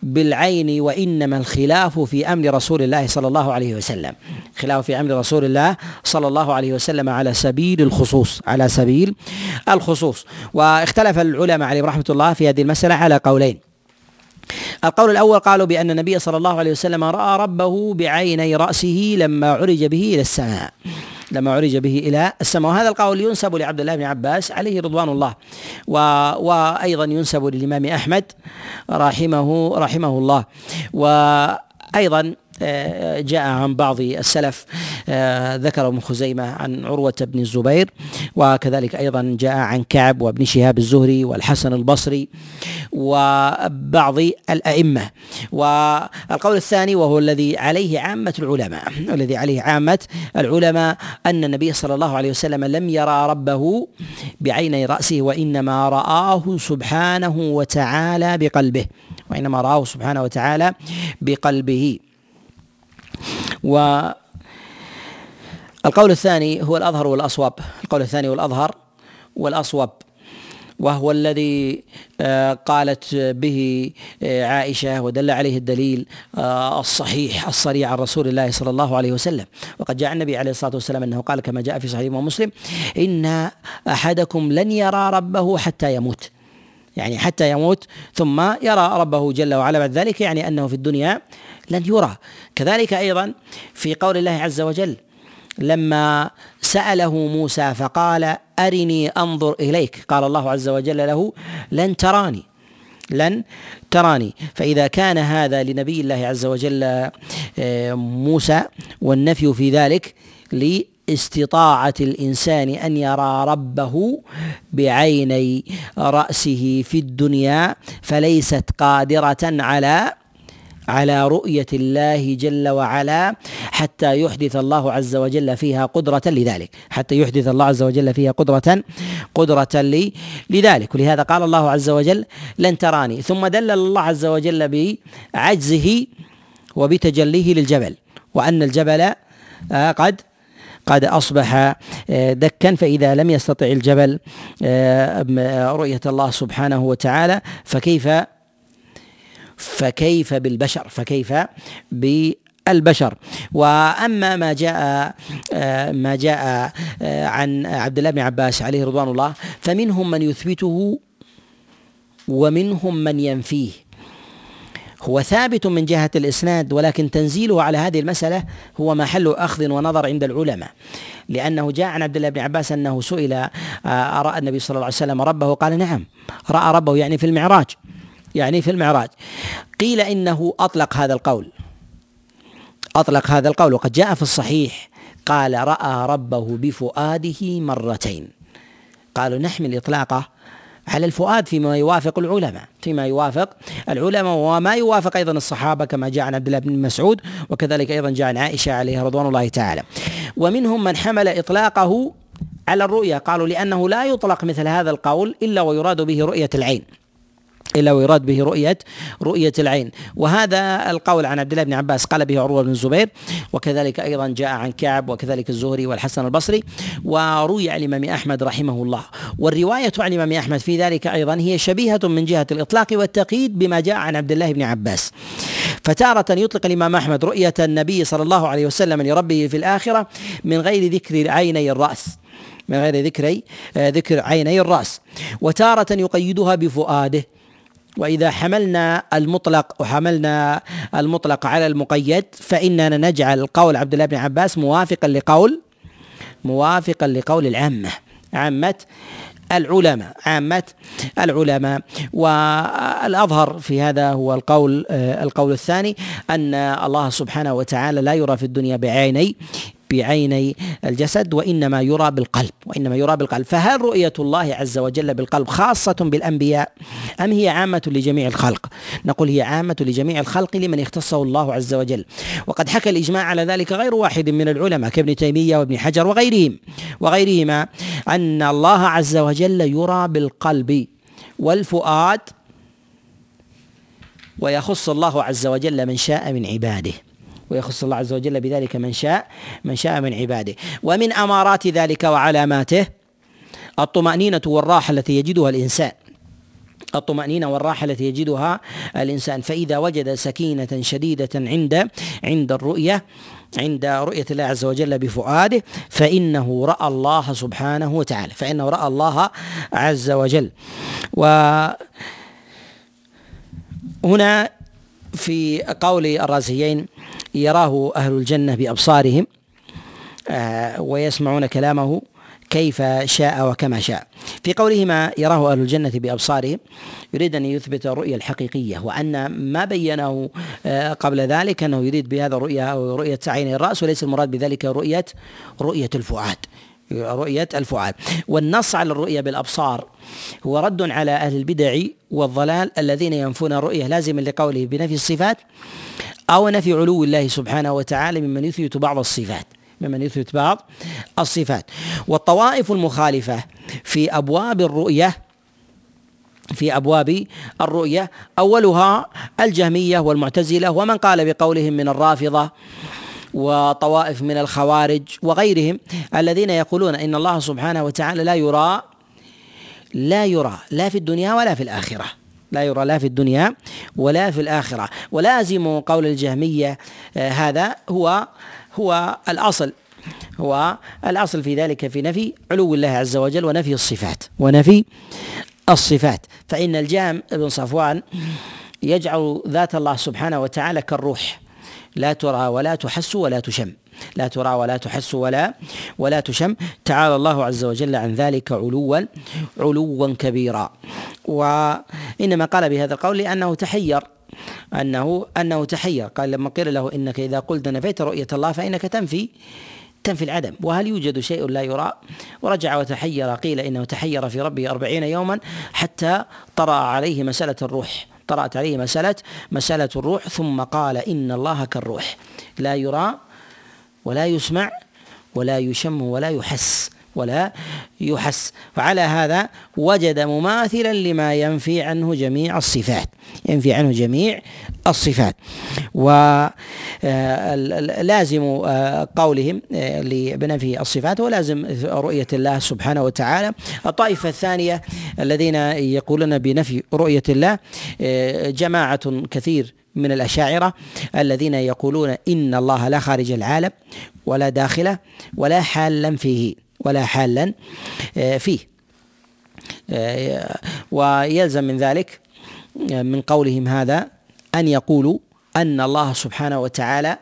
بالعين وإنما الخلاف في أمر رسول الله صلى الله عليه وسلم. خلاف في أمر رسول الله صلى الله عليه وسلم على سبيل الخصوص على سبيل الخصوص. واختلف العلماء عليهم رحمة الله في هذه المسألة على قولين. القول الأول قالوا بأن النبي صلى الله عليه وسلم رأى ربه بعيني رأسه لما عرج به إلى السماء لما عرج به إلى السماء. وهذا القول ينسب لعبد الله بن عباس عليه رضوان الله و... وأيضا ينسب للإمام أحمد رحمه رحمه الله و أيضا آه، جاء عن بعض السلف آه، ذكر ابن خزيمة عن عروة بن الزبير وكذلك أيضا جاء عن كعب وابن شهاب الزهري والحسن البصري وبعض الأئمة. والقول الثاني وهو الذي عليه عامة العلماء الذي عليه عامة العلماء أن النبي صلى الله عليه وسلم لم يرى ربه بعيني رأسه وإنما رآه سبحانه وتعالى بقلبه وإنما رآه سبحانه وتعالى بقلبه. و القول الثاني هو الأظهر والأصوب القول الثاني والأظهر والأصوب وهو الذي آه، قالت به آه، عائشة ودل عليه الدليل آه، الصحيح الصريح عن رسول الله صلى الله عليه وسلم. وقد جاء النبي عليه الصلاة والسلام أنه قال كما جاء في صحيح ومسلم إن أحدكم لن يرى ربه حتى يموت. يعني حتى يموت ثم يرى ربه جل وعلا بعد ذلك يعني أنه في الدنيا لن يرى. كذلك أيضا في قول الله عز وجل لما سأله موسى فقال أرني أنظر إليك. قال الله عز وجل له لن تراني لن تراني. فإذا كان هذا لنبي الله عز وجل آه، موسى والنفي في ذلك لاستطاعة الإنسان أن يرى ربه بعيني رأسه في الدنيا فليست قادرة على على رؤية الله جل وعلا حتى يحدث الله عز وجل فيها قدرة لذلك حتى يحدث الله عز وجل فيها قدرة قدرة لي لذلك. ولهذا قال الله عز وجل لن تراني. ثم دلل الله عز وجل بعجزه وبتجليه للجبل وأن الجبل آه، قد قد أصبح آه، دكا فإذا لم يستطع الجبل آه، رؤية الله سبحانه وتعالى فكيف فكيف بالبشر فكيف بالبشر. وأما ما جاء ما جاء عن عبد الله بن عباس عليه رضوان الله فمنهم من يثبته ومنهم من ينفيه. هو ثابت من جهة الإسناد ولكن تنزيله على هذه المسألة هو محل أخذ ونظر عند العلماء. لأنه جاء عن عبد الله بن عباس أنه سئل أرأى النبي صلى الله عليه وسلم ربه قال نعم رأى ربه يعني في المعراج يعني في المعراج. قيل إنه أطلق هذا القول أطلق هذا القول وقد جاء في الصحيح قال رأى ربه بفؤاده مرتين. قالوا نحمل إطلاقه على الفؤاد فيما يوافق العلماء فيما يوافق العلماء وما يوافق أيضا الصحابة كما جاء عن عبد الله بن مسعود وكذلك أيضا جاء عن عائشة عليها رضوان الله تعالى. ومنهم من حمل إطلاقه على الرؤيا قالوا لأنه لا يطلق مثل هذا القول إلا ويراد به رؤية العين. إلا ويراد به رؤية رؤية العين. وهذا القول عن عبد الله بن عباس قال به عروة بن الزبير وكذلك أيضا جاء عن كعب وكذلك الزهري والحسن البصري وروي عن الإمام أحمد رحمه الله. والرواية عن الإمام أحمد في ذلك أيضا هي شبيهة من جهة الإطلاق والتقييد بما جاء عن عبد الله بن عباس. فتارة يطلق الإمام أحمد رؤية النبي صلى الله عليه وسلم لربه في الآخرة من غير ذكر عيني الرأس. من غير ذكر ذكر عيني الرأس. وتارة يقيدها بفؤاده. وإذا حملنا المطلق وحملنا المطلق على المقيد فإننا نجعل قول عبد الله بن عباس موافقا لقول موافقا لقول العامة عامة العلماء عامة العلماء. والأظهر في هذا هو القول القول الثاني أن الله سبحانه وتعالى لا يرى في الدنيا بعيني بعيني الجسد وإنما يرى بالقلب وإنما يرى بالقلب. فهل رؤية الله عز وجل بالقلب خاصة بالأنبياء أم هي عامة لجميع الخلق؟ نقول هي عامة لجميع الخلق لمن اختصه الله عز وجل. وقد حكى الإجماع على ذلك غير واحد من العلماء كابن تيمية وابن حجر وغيرهم وغيرهما أن الله عز وجل يرى بالقلب والفؤاد ويخص الله عز وجل من شاء من عباده. ويخص الله عز وجل بذلك من شاء من شاء من عباده. ومن أمارات ذلك وعلاماته الطمأنينة والراحة التي يجدها الإنسان. الطمأنينة والراحة التي يجدها الإنسان. فإذا وجد سكينة شديدة عند عند الرؤية عند رؤية الله عز وجل بفؤاده فإنه رأى الله سبحانه وتعالى. فإنه رأى الله عز وجل. و هنا في قول الرازيين يراه أهل الجنة بأبصارهم آه، ويسمعون كلامه كيف شاء وكما شاء. في قوله ما يراه أهل الجنة بأبصارهم يريد أن يثبت الرؤية الحقيقية وأن ما بينه آه، قبل ذلك أنه يريد بهذا الرؤية أو رؤية عين الرأس وليس المراد بذلك رؤية رؤية الفؤاد رؤية الفؤاد. والنص على الرؤية بالأبصار هو رد على أهل البدع والضلال الذين ينفون الرؤية لازما لقوله بنفي الصفات أو نفي علو الله سبحانه وتعالى ممن يثبت بعض الصفات ممن يثبت بعض الصفات. والطوائف المخالفة في أبواب الرؤية في أبواب الرؤية أولها الجهمية والمعتزلة ومن قال بقولهم من الرافضة وطوائف من الخوارج وغيرهم الذين يقولون إن الله سبحانه وتعالى لا يرى لا يرى لا في الدنيا ولا في الآخرة. لا يرى لا في الدنيا ولا في الآخرة. ولازم قول الجهمية آه، هذا هو هو الأصل هو الأصل في ذلك في نفي علو الله عز وجل ونفي الصفات ونفي الصفات. فإن الجام بن صفوان يجعل ذات الله سبحانه وتعالى كالروح لا ترى ولا تحس ولا تشم. لا ترى ولا تحس ولا ولا تشم. تعالى الله عز وجل عن ذلك علوا علوا كبيرا. وإنما قال بهذا القول لأنه تحير أنه أنه تحير. قال لما قيل له إنك إذا قلت نفيت رؤية الله فإنك تنفي تنفي العدم. وهل يوجد شيء لا يرى ورجع وتحير قيل إنه تحير في ربه أربعين يوما حتى طرأ عليه مسألة الروح. طرأت عليه مسألة مسألة الروح. ثم قال إن الله كالروح. لا يرى ولا يسمع ولا يشم ولا يحس. ولا يحس. فعلى هذا وجد مماثلا لما ينفي عنه جميع الصفات. ينفي عنه جميع الصفات. ولازم آه، آه، قولهم آه، بنفي الصفات ولازم رؤية الله سبحانه وتعالى. الطائفة الثانية الذين يقولون بنفي رؤية الله جماعة كثير من الأشاعرة الذين يقولون إن الله لا خارج العالم ولا داخله ولا حالا فيه. ولا حالا فيه. ويلزم من ذلك من قولهم هذا أن يقولوا أن الله سبحانه وتعالى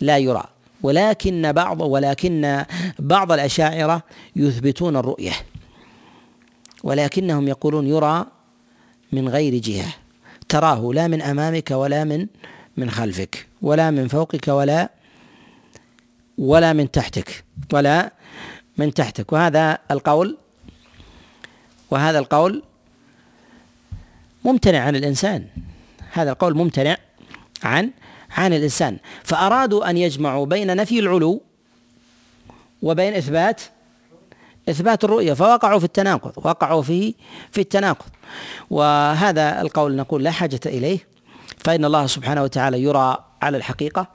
لا يرى. ولكن بعض ولكن بعض الأشاعرة يثبتون الرؤية. ولكنهم يقولون يرى من غير جهة. تراه لا من أمامك ولا من من خلفك ولا من فوقك ولا ولا من تحتك ولا من تحتك. وهذا القول وهذا القول ممتنع عن الإنسان. هذا القول ممتنع عن عن الإنسان. فأرادوا أن يجمعوا بين نفي العلو وبين إثبات إثبات الرؤية. فوقعوا في التناقض وقعوا في في التناقض. وهذا القول نقول لا حاجة إليه. فإن الله سبحانه وتعالى يرى على الحقيقة.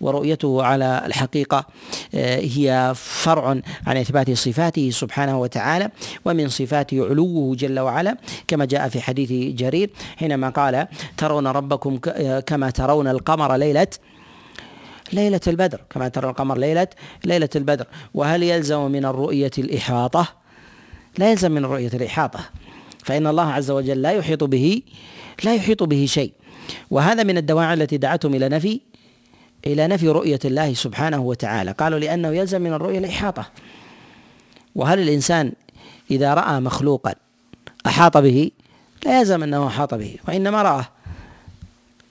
ورؤيته على الحقيقة آه، هي فرع عن إثبات صفاته سبحانه وتعالى ومن صفاته علوه جل وعلا كما جاء في حديث جرير حينما قال ترون ربكم آه، كما ترون القمر ليلة ليلة البدر كما ترى القمر ليلة ليلة البدر. وهل يلزم من الرؤية الإحاطة؟ لا يلزم من الرؤية الإحاطة. فإن الله عز وجل لا يحيط به لا يحيط به شيء. وهذا من الدواعي التي دعتهم إلى نفي إلى نفي رؤية الله سبحانه وتعالى. قالوا لأنه يلزم من الرؤية الإحاطة. وهل الإنسان إذا رأى مخلوقا أحاط به؟ لا يلزم أنه أحاط به وإنما رآه.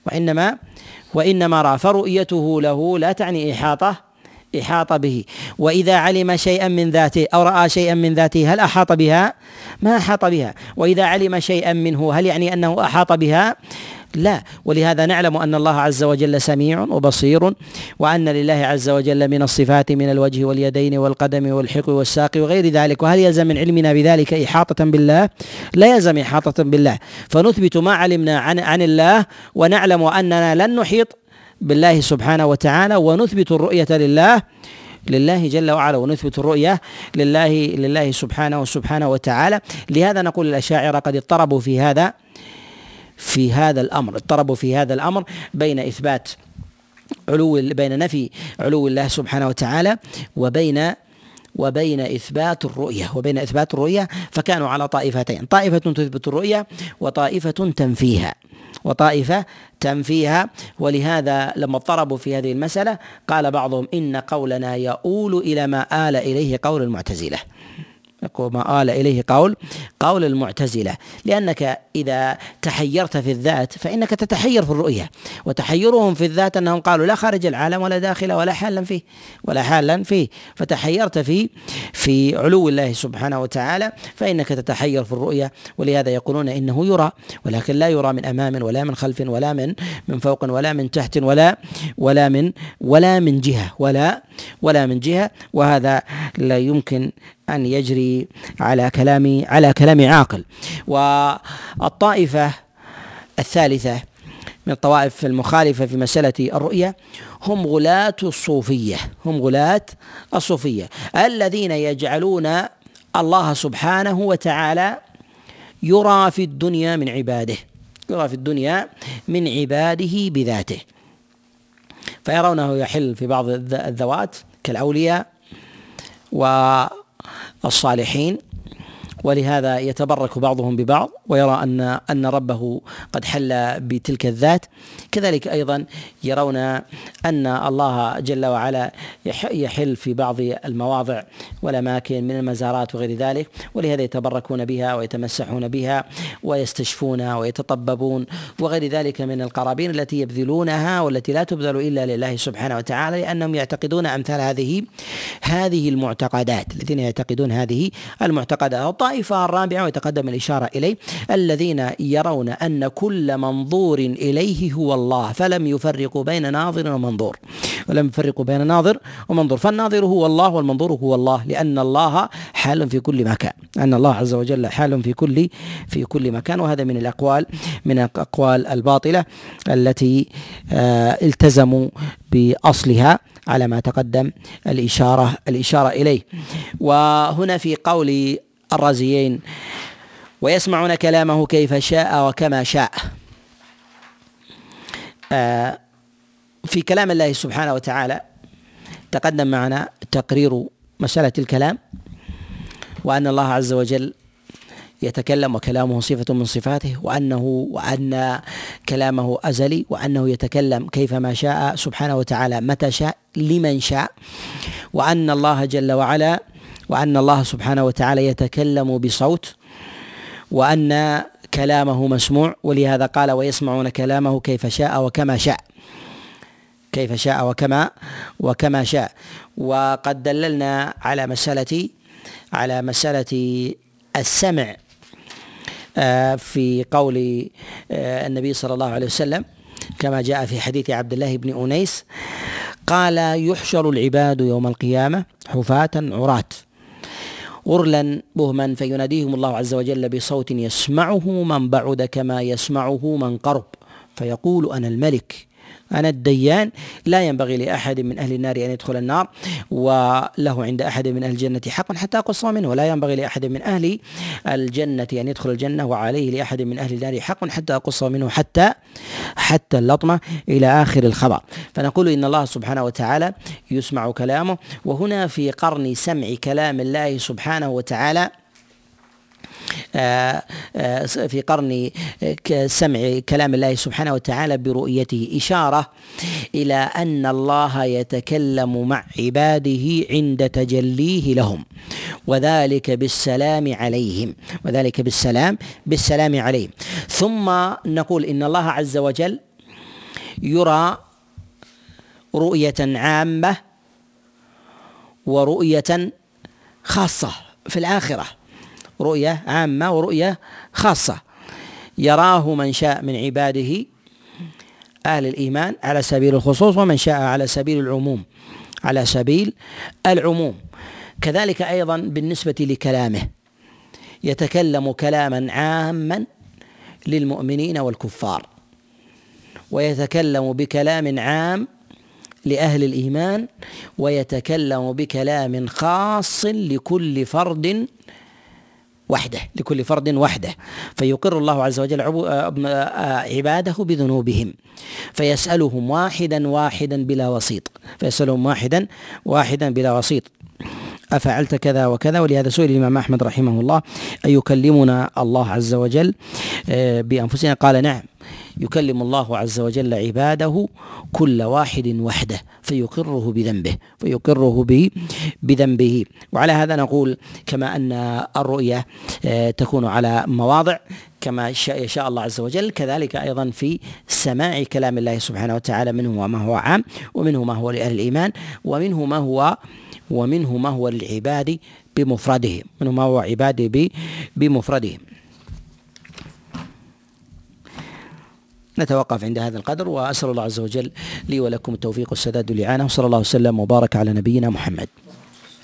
وإنما وإنما رأى فرؤيته له لا تعني إحاطة إحاط به. وإذا علم شيئا من ذاته أو رأى شيئا من ذاته هل أحاط بها؟ ما أحاط بها. وإذا علم شيئا منه هل يعني أنه أحاط بها؟ لا. ولهذا نعلم أن الله عز وجل سميع وبصير وأن لله عز وجل من الصفات من الوجه واليدين والقدم والحق والساق وغير ذلك. وهل يلزم من علمنا بذلك إحاطة بالله؟ لا يلزم إحاطة بالله. فنثبت ما علمنا عن عن الله ونعلم أننا لن نحيط بالله سبحانه وتعالى ونثبت الرؤية لله لله جل وعلا ونثبت الرؤية لله لله سبحانه وسبحانه وتعالى. لهذا نقول الأشاعرة قد اضطربوا في هذا. في هذا الأمر اضطربوا في هذا الأمر بين إثبات علو بين نفي علو الله سبحانه وتعالى وبين وبين إثبات الرؤية وبين إثبات الرؤية فكانوا على طائفتين طائفة تثبت الرؤية وطائفة تنفيها وطائفة تنفيها ولهذا لما اضطربوا في هذه المسألة قال بعضهم إن قولنا يؤول إلى ما آل إليه قول المعتزلة. ما آل إليه قول قول المعتزلة لأنك إذا تحيرت في الذات فإنك تتحير في الرؤية وتحيرهم في الذات أنهم قالوا لا خارج العالم ولا داخل ولا حالا فيه ولا حالا فيه. فتحيرت في في علو الله سبحانه وتعالى فإنك تتحير في الرؤية ولهذا يقولون إنه يرى ولكن لا يرى من أمام ولا من خلف ولا من من فوق ولا من تحت ولا ولا من ولا من جهة ولا ولا من جهة وهذا لا يمكن أن يجري على كلام على كلام عاقل. والطائفة الثالثة من الطوائف المخالفة في مسألة الرؤية هم غلاة الصوفية. هم غلاة الصوفية. الذين يجعلون الله سبحانه وتعالى يرى في الدنيا من عباده. يرى في الدنيا من عباده بذاته. فيرونه يحل في بعض الذوات كالأولياء والصالحين. ولهذا يتبرك بعضهم ببعض ويرى ان أن ربه قد حل بتلك الذات. كذلك أيضا يرون أن الله جل وعلا يحل في بعض المواضع والأماكن من المزارات وغير ذلك ولهذا يتبركون بها ويتمسحون بها ويستشفون ويتطببون وغير ذلك من القرابين التي يبذلونها والتي لا تبذل إلا لله سبحانه وتعالى لأنهم يعتقدون أمثال هذه هذه المعتقدات الذين يعتقدون هذه المعتقدات. الطائفة الرابعة ويتقدم الإشارة إليه الذين يرون أن كل منظور إليه هو الله فلم يفرقوا بين ناظر ومنظور. ولم يفرقوا بين ناظر ومنظور. فالناظر هو الله والمنظور هو الله لأن الله حال في كل مكان. أن الله عز وجل حال في كل في كل مكان. وهذا من الأقوال من الأقوال الباطلة التي آه، التزموا بأصلها على ما تقدم الإشارة الإشارة إليه. وهنا في قول الرازيين ويسمعون كلامه كيف شاء وكما شاء. آه، في كلام الله سبحانه وتعالى تقدم معنا تقرير مسألة الكلام وأن الله عز وجل يتكلم وكلامه صفة من صفاته وأنه وأن كلامه أزلي وأنه يتكلم كيفما شاء سبحانه وتعالى متى شاء لمن شاء وأن الله جل وعلا وأن الله سبحانه وتعالى يتكلم بصوت وأن كلامه مسموع ولهذا قال ويسمعون كلامه كيف شاء وكما شاء. كيف شاء وكما وكما شاء. وقد دللنا على مسألة على مسألة السمع آه، في قول آه، النبي صلى الله عليه وسلم كما جاء في حديث عبد الله بن أنيس قال يحشر العباد يوم القيامة حفاة عراة. غرلا بهما فيناديهم الله عز وجل بصوت يسمعه من بعد كما يسمعه من قرب. فيقول أنا الملك. أنا الديان لا ينبغي لأحد من أهل النار أن يدخل النار وله عند أحد من أهل الجنة حق حتى أقص منه ولا ينبغي لأحد من أهل الجنة أن يدخل الجنة وعليه لأحد من أهل النار حق حتى أقص منه حتى حتى اللطمة إلى آخر الخبر. فنقول إن الله سبحانه وتعالى يسمع كلامه وهنا في قرن سمع كلام الله سبحانه وتعالى في قرن آه، سمع كلام الله سبحانه وتعالى برؤيته. إشارة إلى أن الله يتكلم مع عباده عند تجليه لهم وذلك بالسلام عليهم وذلك بالسلام بالسلام عليهم. ثم نقول إن الله عز وجل يرى رؤية عامة ورؤية خاصة في الآخرة. رؤية عامة ورؤية خاصة. يراه من شاء من عباده أهل الإيمان على سبيل الخصوص ومن شاء على سبيل العموم. على سبيل العموم. كذلك أيضا بالنسبة لكلامه. يتكلم كلاما عاما للمؤمنين والكفار. ويتكلم بكلام عام لأهل الإيمان ويتكلم بكلام خاص لكل فرد وحده لكل فرد وحده. فيقر الله عز وجل آه، آه، عباده بذنوبهم. فيسألهم واحدا واحدا بلا وسيط. فيسألهم واحدا واحدا بلا وسيط. أفعلت كذا وكذا؟ ولهذا سئل الإمام أحمد رحمه الله أن يكلمنا الله عز وجل آه، بأنفسنا؟ قال نعم. يكلم الله عز وجل عباده كل واحد وحده فيقره بذنبه فيقره به بذنبه. وعلى هذا نقول كما أن الرؤية آه، تكون على مواضع كما يشاء الله عز وجل. كذلك أيضا في سماع كلام الله سبحانه وتعالى منه ما هو عام ومنه ما هو لأهل الإيمان ومنه ما هو ومنه ما هو للعباد بمفرده منه ما هو عباده بمفرده. نتوقف عند هذا القدر وأسأل الله عز وجل لي ولكم التوفيق والسداد والاعانه وصلى الله وسلم وبارك على نبينا محمد.